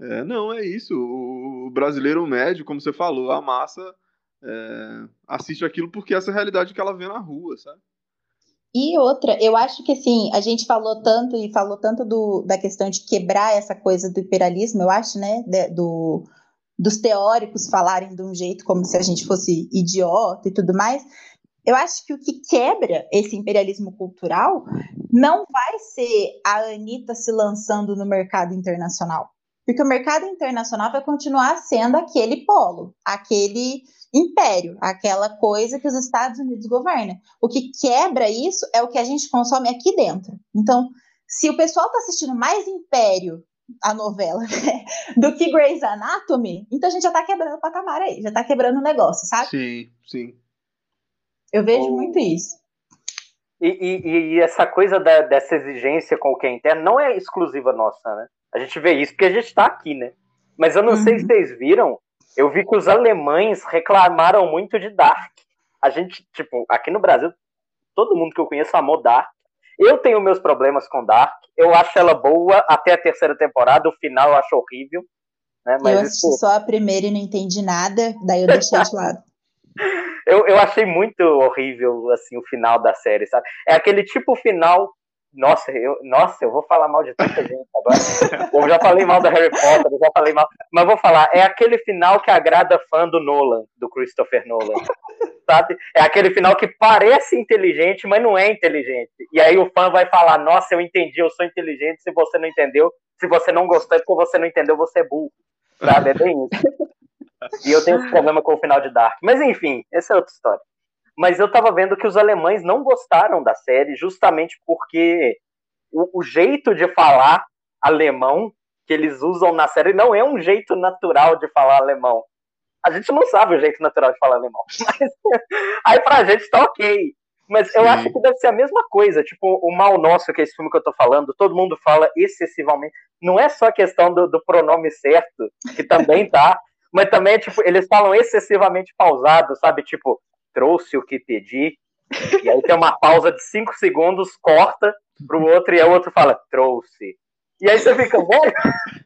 é, não, é isso. O, brasileiro médio, como você falou, a massa é, assiste aquilo porque essa é a realidade que ela vê na rua, sabe? E outra, eu acho que assim, a gente falou tanto e falou tanto do, da questão de quebrar essa coisa do imperialismo, eu acho, né? De, do, dos teóricos falarem de um jeito como se a gente fosse idiota e tudo mais. Eu acho que o que quebra esse imperialismo cultural não vai ser a Anitta se lançando no mercado internacional. Porque o mercado internacional vai continuar sendo aquele polo, aquele império, aquela coisa que os Estados Unidos governam. O que quebra isso é o que a gente consome aqui dentro. Então, se o pessoal tá assistindo mais Império, a novela, né, do que Grey's Anatomy, então a gente já tá quebrando o patamar aí, já tá quebrando o negócio, sabe? Sim, sim. Eu vejo muito isso. E, e, e, essa coisa da, dessa exigência com o que é interno não é exclusiva nossa, né? A gente vê isso porque a gente tá aqui, né? Mas eu não uhum. sei se vocês viram, eu vi que os alemães reclamaram muito de Dark. A gente, tipo, aqui no Brasil, todo mundo que eu conheço amou Dark. Eu tenho meus problemas com Dark. Eu acho ela boa até a terceira temporada. O final eu acho horrível. Né? Mas eu assisti isso... só a primeira e não entendi nada. Daí eu deixei de lado. eu, eu achei muito horrível assim o final da série, sabe? É aquele tipo final nossa, eu, nossa, eu vou falar mal de tanta gente agora. Eu já falei mal da Harry Potter, eu já falei mal. Mas vou falar, é aquele final que agrada fã do Nolan, do Christopher Nolan. Sabe? É aquele final que parece inteligente, mas não é inteligente. E aí o fã vai falar: Nossa, eu entendi, eu sou inteligente. Se você não entendeu, se você não gostou, é porque você não entendeu, você é burro. Sabe? É bem isso. E eu tenho esse problema com o final de Dark. Mas enfim, essa é outra história mas eu estava vendo que os alemães não gostaram da série justamente porque o, o, jeito de falar alemão que eles usam na série não é um jeito natural de falar alemão. A gente não sabe o jeito natural de falar alemão. Mas, aí pra gente tá ok. Mas eu Sim. acho que deve ser a mesma coisa. Tipo, o Mal Nosso, que é esse filme que eu tô falando, todo mundo fala excessivamente. Não é só a questão do, do pronome certo, que também tá, mas também, tipo, eles falam excessivamente pausado, sabe? Tipo, trouxe o que pedi. E aí tem uma pausa de cinco segundos, corta pro outro e o outro fala, trouxe. E aí você fica, velho.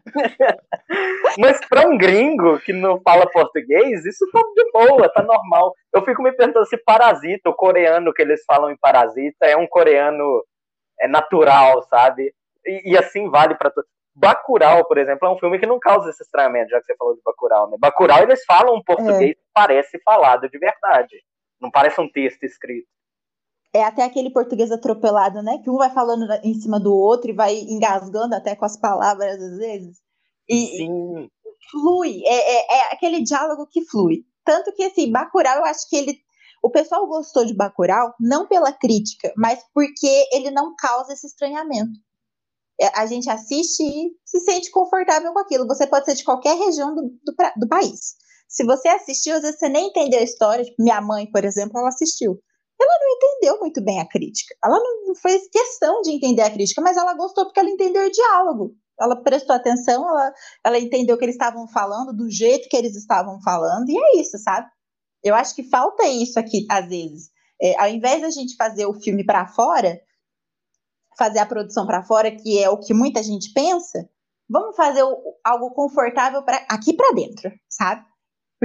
Mas para um gringo que não fala português, isso tá de boa, tá normal. Eu fico me perguntando se Parasita, o coreano que eles falam em Parasita, é um coreano é natural, sabe? E, e assim vale para todos. Bacurau, por exemplo, é um filme que não causa esse estranhamento, já que você falou de Bacurau, né? Bacurau, eles falam um português é. que parece falado de verdade. Não parece um texto escrito. É até aquele português atropelado, né? Que um vai falando em cima do outro e vai engasgando até com as palavras às vezes. E Sim. flui. É, é, é aquele diálogo que flui. Tanto que, assim, Bacurau, eu acho que ele o pessoal gostou de Bacurau não pela crítica, mas porque ele não causa esse estranhamento. É, a gente assiste e se sente confortável com aquilo. Você pode ser de qualquer região do, do, do país. Se você assistiu, às vezes você nem entendeu a história. Tipo, minha mãe, por exemplo, ela assistiu. Ela não entendeu muito bem a crítica. Ela não fez questão de entender a crítica, mas ela gostou porque ela entendeu o diálogo. Ela prestou atenção, ela, ela entendeu o que eles estavam falando, do jeito que eles estavam falando, e é isso, sabe? Eu acho que falta isso aqui, às vezes. É, ao invés da gente fazer o filme para fora, fazer a produção para fora, que é o que muita gente pensa, vamos fazer o, algo confortável pra, aqui para dentro, sabe?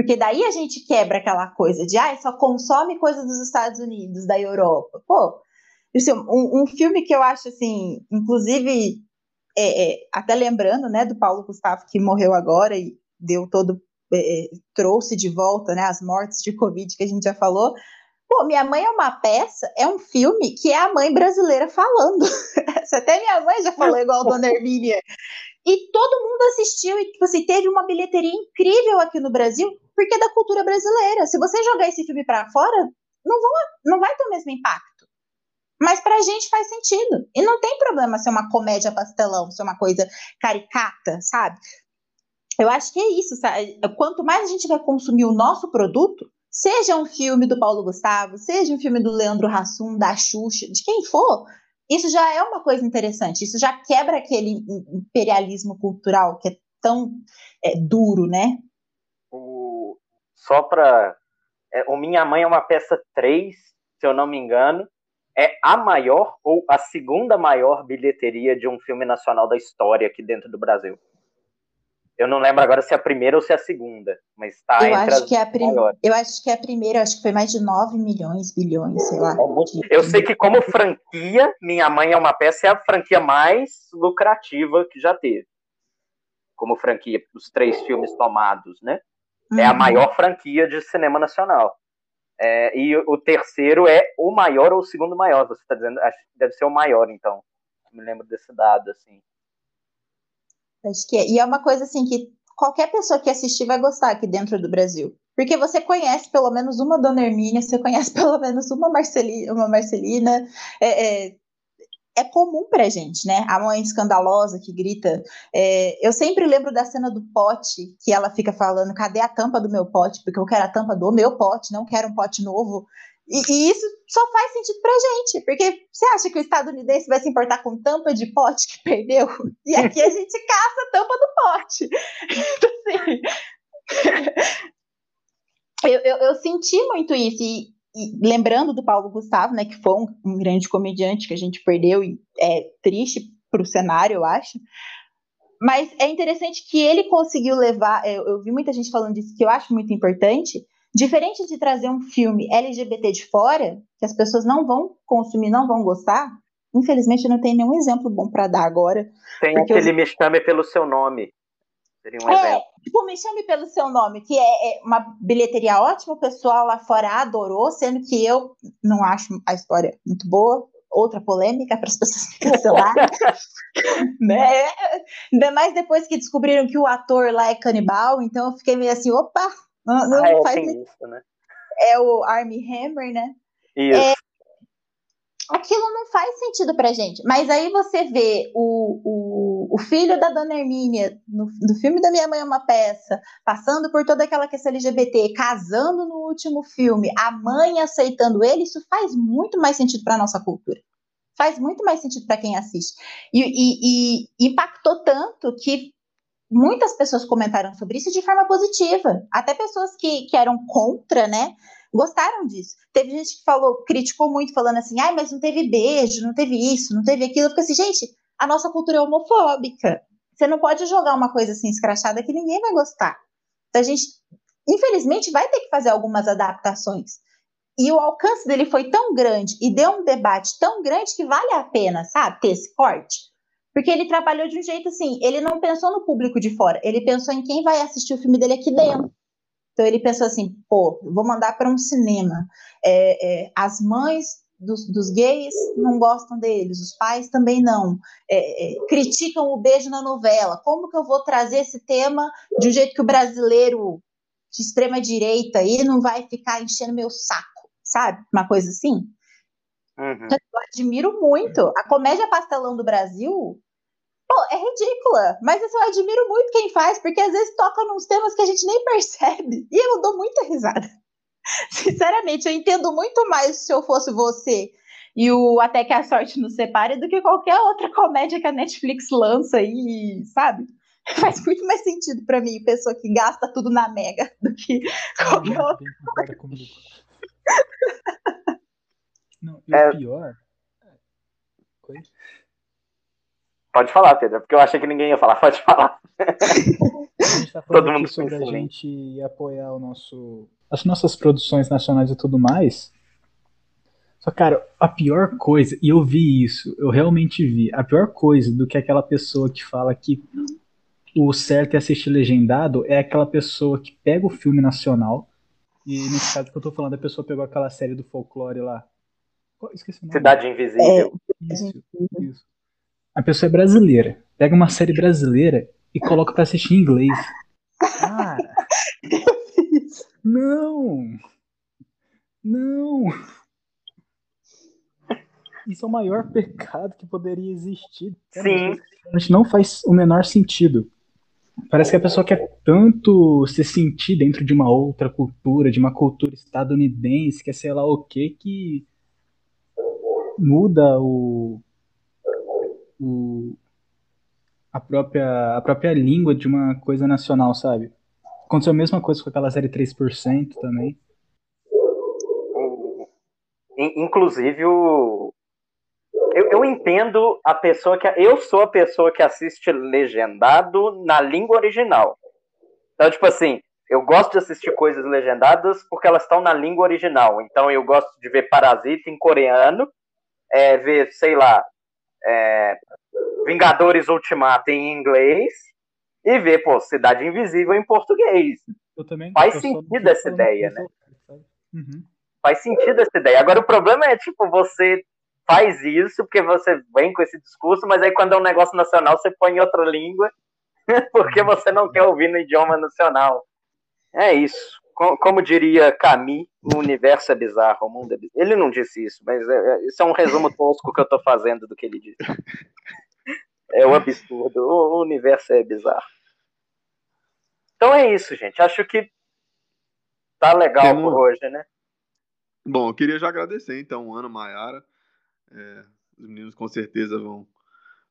Porque daí a gente quebra aquela coisa de, ah, só consome coisa dos Estados Unidos, da Europa. Pô, assim, um, um filme que eu acho, assim, inclusive, é, é, até lembrando, né, do Paulo Gustavo, que morreu agora e deu todo, é, é, trouxe de volta, né, as mortes de Covid que a gente já falou. Pô, Minha Mãe é uma peça, é um filme que é a mãe brasileira falando. Até minha mãe já falou igual a Dona Hermínia. E todo mundo assistiu e tipo assim, teve uma bilheteria incrível aqui no Brasil, porque é da cultura brasileira. Se você jogar esse filme para fora, não, não vai ter o mesmo impacto. Mas pra gente faz sentido. E não tem problema ser uma comédia pastelão, ser uma coisa caricata, sabe? Eu acho que é isso, sabe? Quanto mais a gente vai consumir o nosso produto, seja um filme do Paulo Gustavo, seja um filme do Leandro Hassum, da Xuxa, de quem for, isso já é uma coisa interessante, isso já quebra aquele imperialismo cultural que é tão é, duro, né? Só para. É, o Minha Mãe é uma peça 3, se eu não me engano. É a maior ou a segunda maior bilheteria de um filme nacional da história aqui dentro do Brasil. Eu não lembro agora se é a primeira ou se é a segunda, mas está eu entre acho as que é a prim... Eu acho que é a primeira, acho que foi mais de 9 milhões, bilhões, sei lá. É eu sei que como franquia, Minha Mãe é uma peça, é a franquia mais lucrativa que já teve. Como franquia, os três filmes tomados, né? Uhum. É a uhum. maior franquia de cinema nacional. É, e o terceiro é o maior ou o segundo maior, você está dizendo, acho que deve ser o maior, então. Me lembro desse dado, assim. Acho que é. E é uma coisa assim que qualquer pessoa que assistir vai gostar aqui dentro do Brasil. Porque você conhece pelo menos uma Dona Hermínia, você conhece pelo menos uma, Marceli, uma Marcelina. É, é, é comum pra gente, né? A mãe escandalosa que grita. É, eu sempre lembro da cena do pote, que ela fica falando: cadê a tampa do meu pote? Porque eu quero a tampa do meu pote, não quero um pote novo. E, e isso só faz sentido pra gente, porque você acha que o estadunidense vai se importar com tampa de pote que perdeu? E aqui a gente caça a tampa do pote. Então, assim, eu, eu, eu senti muito isso. E, e lembrando do Paulo Gustavo, né, que foi um, um, grande comediante que a gente perdeu e é triste para o cenário, eu acho. Mas é interessante que ele conseguiu levar. Eu, eu, vi muita gente falando disso que eu acho muito importante. Diferente de trazer um filme LGBT de fora, que as pessoas não vão consumir, não vão gostar. Infelizmente, não tenho nenhum exemplo bom para dar agora. Tem aquele eu... Me Chame Pelo Seu Nome. Seria um é, exemplo. Tipo, Me Chame Pelo Seu Nome, que é, é, uma bilheteria ótima, o pessoal lá fora adorou, sendo que eu não acho a história muito boa. Outra polêmica para as pessoas cancelarem. né? Ainda mais depois que descobriram que o ator lá é canibal, então eu fiquei meio assim, opa, não, não ah, é, faz isso, né? É o Army Hammer, né? Isso. É, aquilo não faz sentido pra gente. Mas aí você vê o, o, o filho da Dona Hermínia, no, no filme da Minha Mãe é uma Peça, passando por toda aquela questão LGBT, casando no último filme, a mãe aceitando ele, isso faz muito mais sentido pra nossa cultura. Faz muito mais sentido para quem assiste. E, e, e impactou tanto que muitas pessoas comentaram sobre isso de forma positiva. Até pessoas que, que eram contra, né? Gostaram disso. Teve gente que falou, criticou muito, falando assim, ai, mas não teve beijo, não teve isso, não teve aquilo. Eu fico assim, gente, a nossa cultura é homofóbica. Você não pode jogar uma coisa assim escrachada que ninguém vai gostar. Então a gente, infelizmente, vai ter que fazer algumas adaptações. E o alcance dele foi tão grande e deu um debate tão grande que vale a pena, sabe, ter esse corte. Porque ele trabalhou de um jeito assim, ele não pensou no público de fora, ele pensou em quem vai assistir o filme dele aqui dentro. Então ele pensou assim, pô, vou mandar para um cinema. É, é, as mães dos, dos, gays não gostam deles, os pais também não. É, é, criticam o beijo na novela. Como que eu vou trazer esse tema de um jeito que o brasileiro de extrema direita aí não vai ficar enchendo meu saco, sabe? Uma coisa assim. Uhum. Eu admiro muito. A comédia pastelão do Brasil pô, é ridícula. Mas assim, eu admiro muito quem faz, porque às vezes toca nos temas que a gente nem percebe. E eu dou muita risada. Sinceramente, eu entendo muito mais se eu fosse você e o Até que a Sorte nos Separe do que qualquer outra comédia que a Netflix lança aí, sabe? Faz muito mais sentido para mim, pessoa que gasta tudo na Mega, do que qualquer outra. Não, e o é... pior. Oi? Pode falar, Pedro, porque eu achei que ninguém ia falar. Pode falar. Tá Todo mundo sobre a gente apoiar o nosso, as nossas produções nacionais e tudo mais. Só, cara, a pior coisa, e eu vi isso, eu realmente vi, a pior coisa do que aquela pessoa que fala que o certo é assistir legendado é aquela pessoa que pega o filme nacional, e nesse caso que eu tô falando, a pessoa pegou aquela série do folclore lá, Esqueci o nome. Cidade Invisível. É, isso, isso. A pessoa é brasileira. Pega uma série brasileira e coloca pra assistir em inglês. Cara. não! Não! Isso é o maior pecado que poderia existir. Sim. Realmente não faz o menor sentido. Parece que a pessoa quer tanto se sentir dentro de uma outra cultura, de uma cultura estadunidense, que é sei lá o que, que muda o, o a própria a própria língua de uma coisa nacional, sabe? Aconteceu a mesma coisa com aquela série 3% também. Inclusive o eu, eu entendo a pessoa que eu sou a pessoa que assiste legendado na língua original. Então, tipo assim, eu gosto de assistir coisas legendadas porque elas estão na língua original. Então eu gosto de ver Parasita em coreano é, ver, sei lá, é, Vingadores Ultimato em inglês e ver, pô, Cidade Invisível em português. Eu também. Faz sentido essa ideia, né? Uhum. Faz sentido essa ideia. Agora, o problema é, tipo, você faz isso porque você vem com esse discurso, mas aí quando é um negócio nacional, você põe em outra língua porque você não quer ouvir no idioma nacional. É isso. Como diria Camus, o universo é bizarro, o mundo é bizarro. Ele não disse isso, mas é, é, isso é um resumo tosco que eu tô fazendo do que ele disse. É o absurdo, o universo é bizarro. Então é isso, gente. Acho que tá legal por hoje, né? Bom, eu queria já agradecer, então, Ana Maiara. É, os meninos com certeza vão,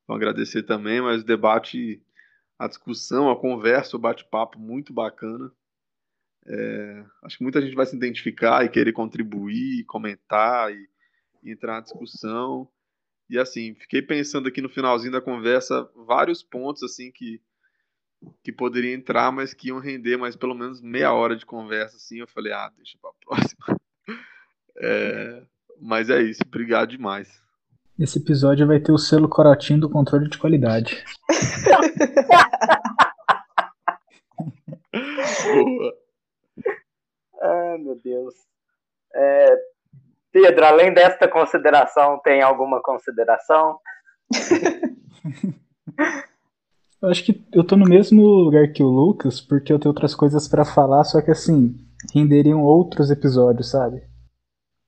vão agradecer também, mas o debate, a discussão, a conversa, o bate-papo muito bacana. É, acho que muita gente vai se identificar e querer contribuir, comentar e, e entrar na discussão. E assim, fiquei pensando aqui no finalzinho da conversa vários pontos assim que que poderia entrar, mas que iam render mais pelo menos meia hora de conversa assim. Eu falei, ah, deixa para próxima. É, mas é isso, obrigado demais. Esse episódio vai ter o selo Corotinho do controle de qualidade. Boa. Ai, meu Deus. É, Pedro, além desta consideração, tem alguma consideração? eu acho que eu tô no mesmo lugar que o Lucas, porque eu tenho outras coisas para falar, só que assim, renderiam outros episódios, sabe?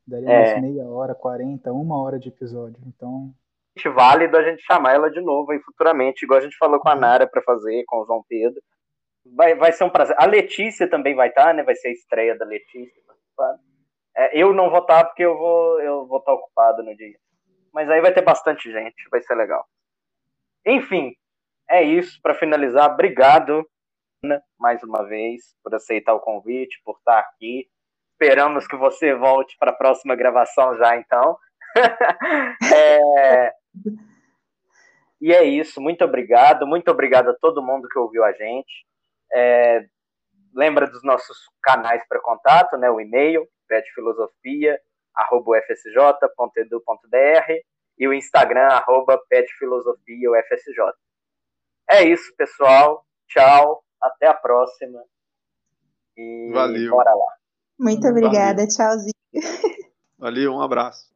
Daria é. umas meia hora, quarenta, uma hora de episódio. Então. Válido a gente chamar ela de novo aí futuramente, igual a gente falou com a Nara para fazer, com o João Pedro. Vai, vai ser um prazer. A Letícia também vai estar, tá, né? Vai ser a estreia da Letícia É, eu não vou estar tá porque eu vou eu vou estar tá ocupado no dia. Mas aí vai ter bastante gente, vai ser legal. Enfim, é isso. Para finalizar, obrigado Ana, mais uma vez por aceitar o convite, por estar aqui. Esperamos que você volte para a próxima gravação já, então. é... E é isso. Muito obrigado. Muito obrigado a todo mundo que ouviu a gente. É, lembra dos nossos canais para contato, né? O e-mail, petfilosofia.ufsj.edu.br e o Instagram, arroba petfilosofiaufsj. É isso, pessoal. Tchau. Até a próxima. E Valeu. bora lá. Muito obrigada. Valeu. Tchauzinho. Valeu, um abraço.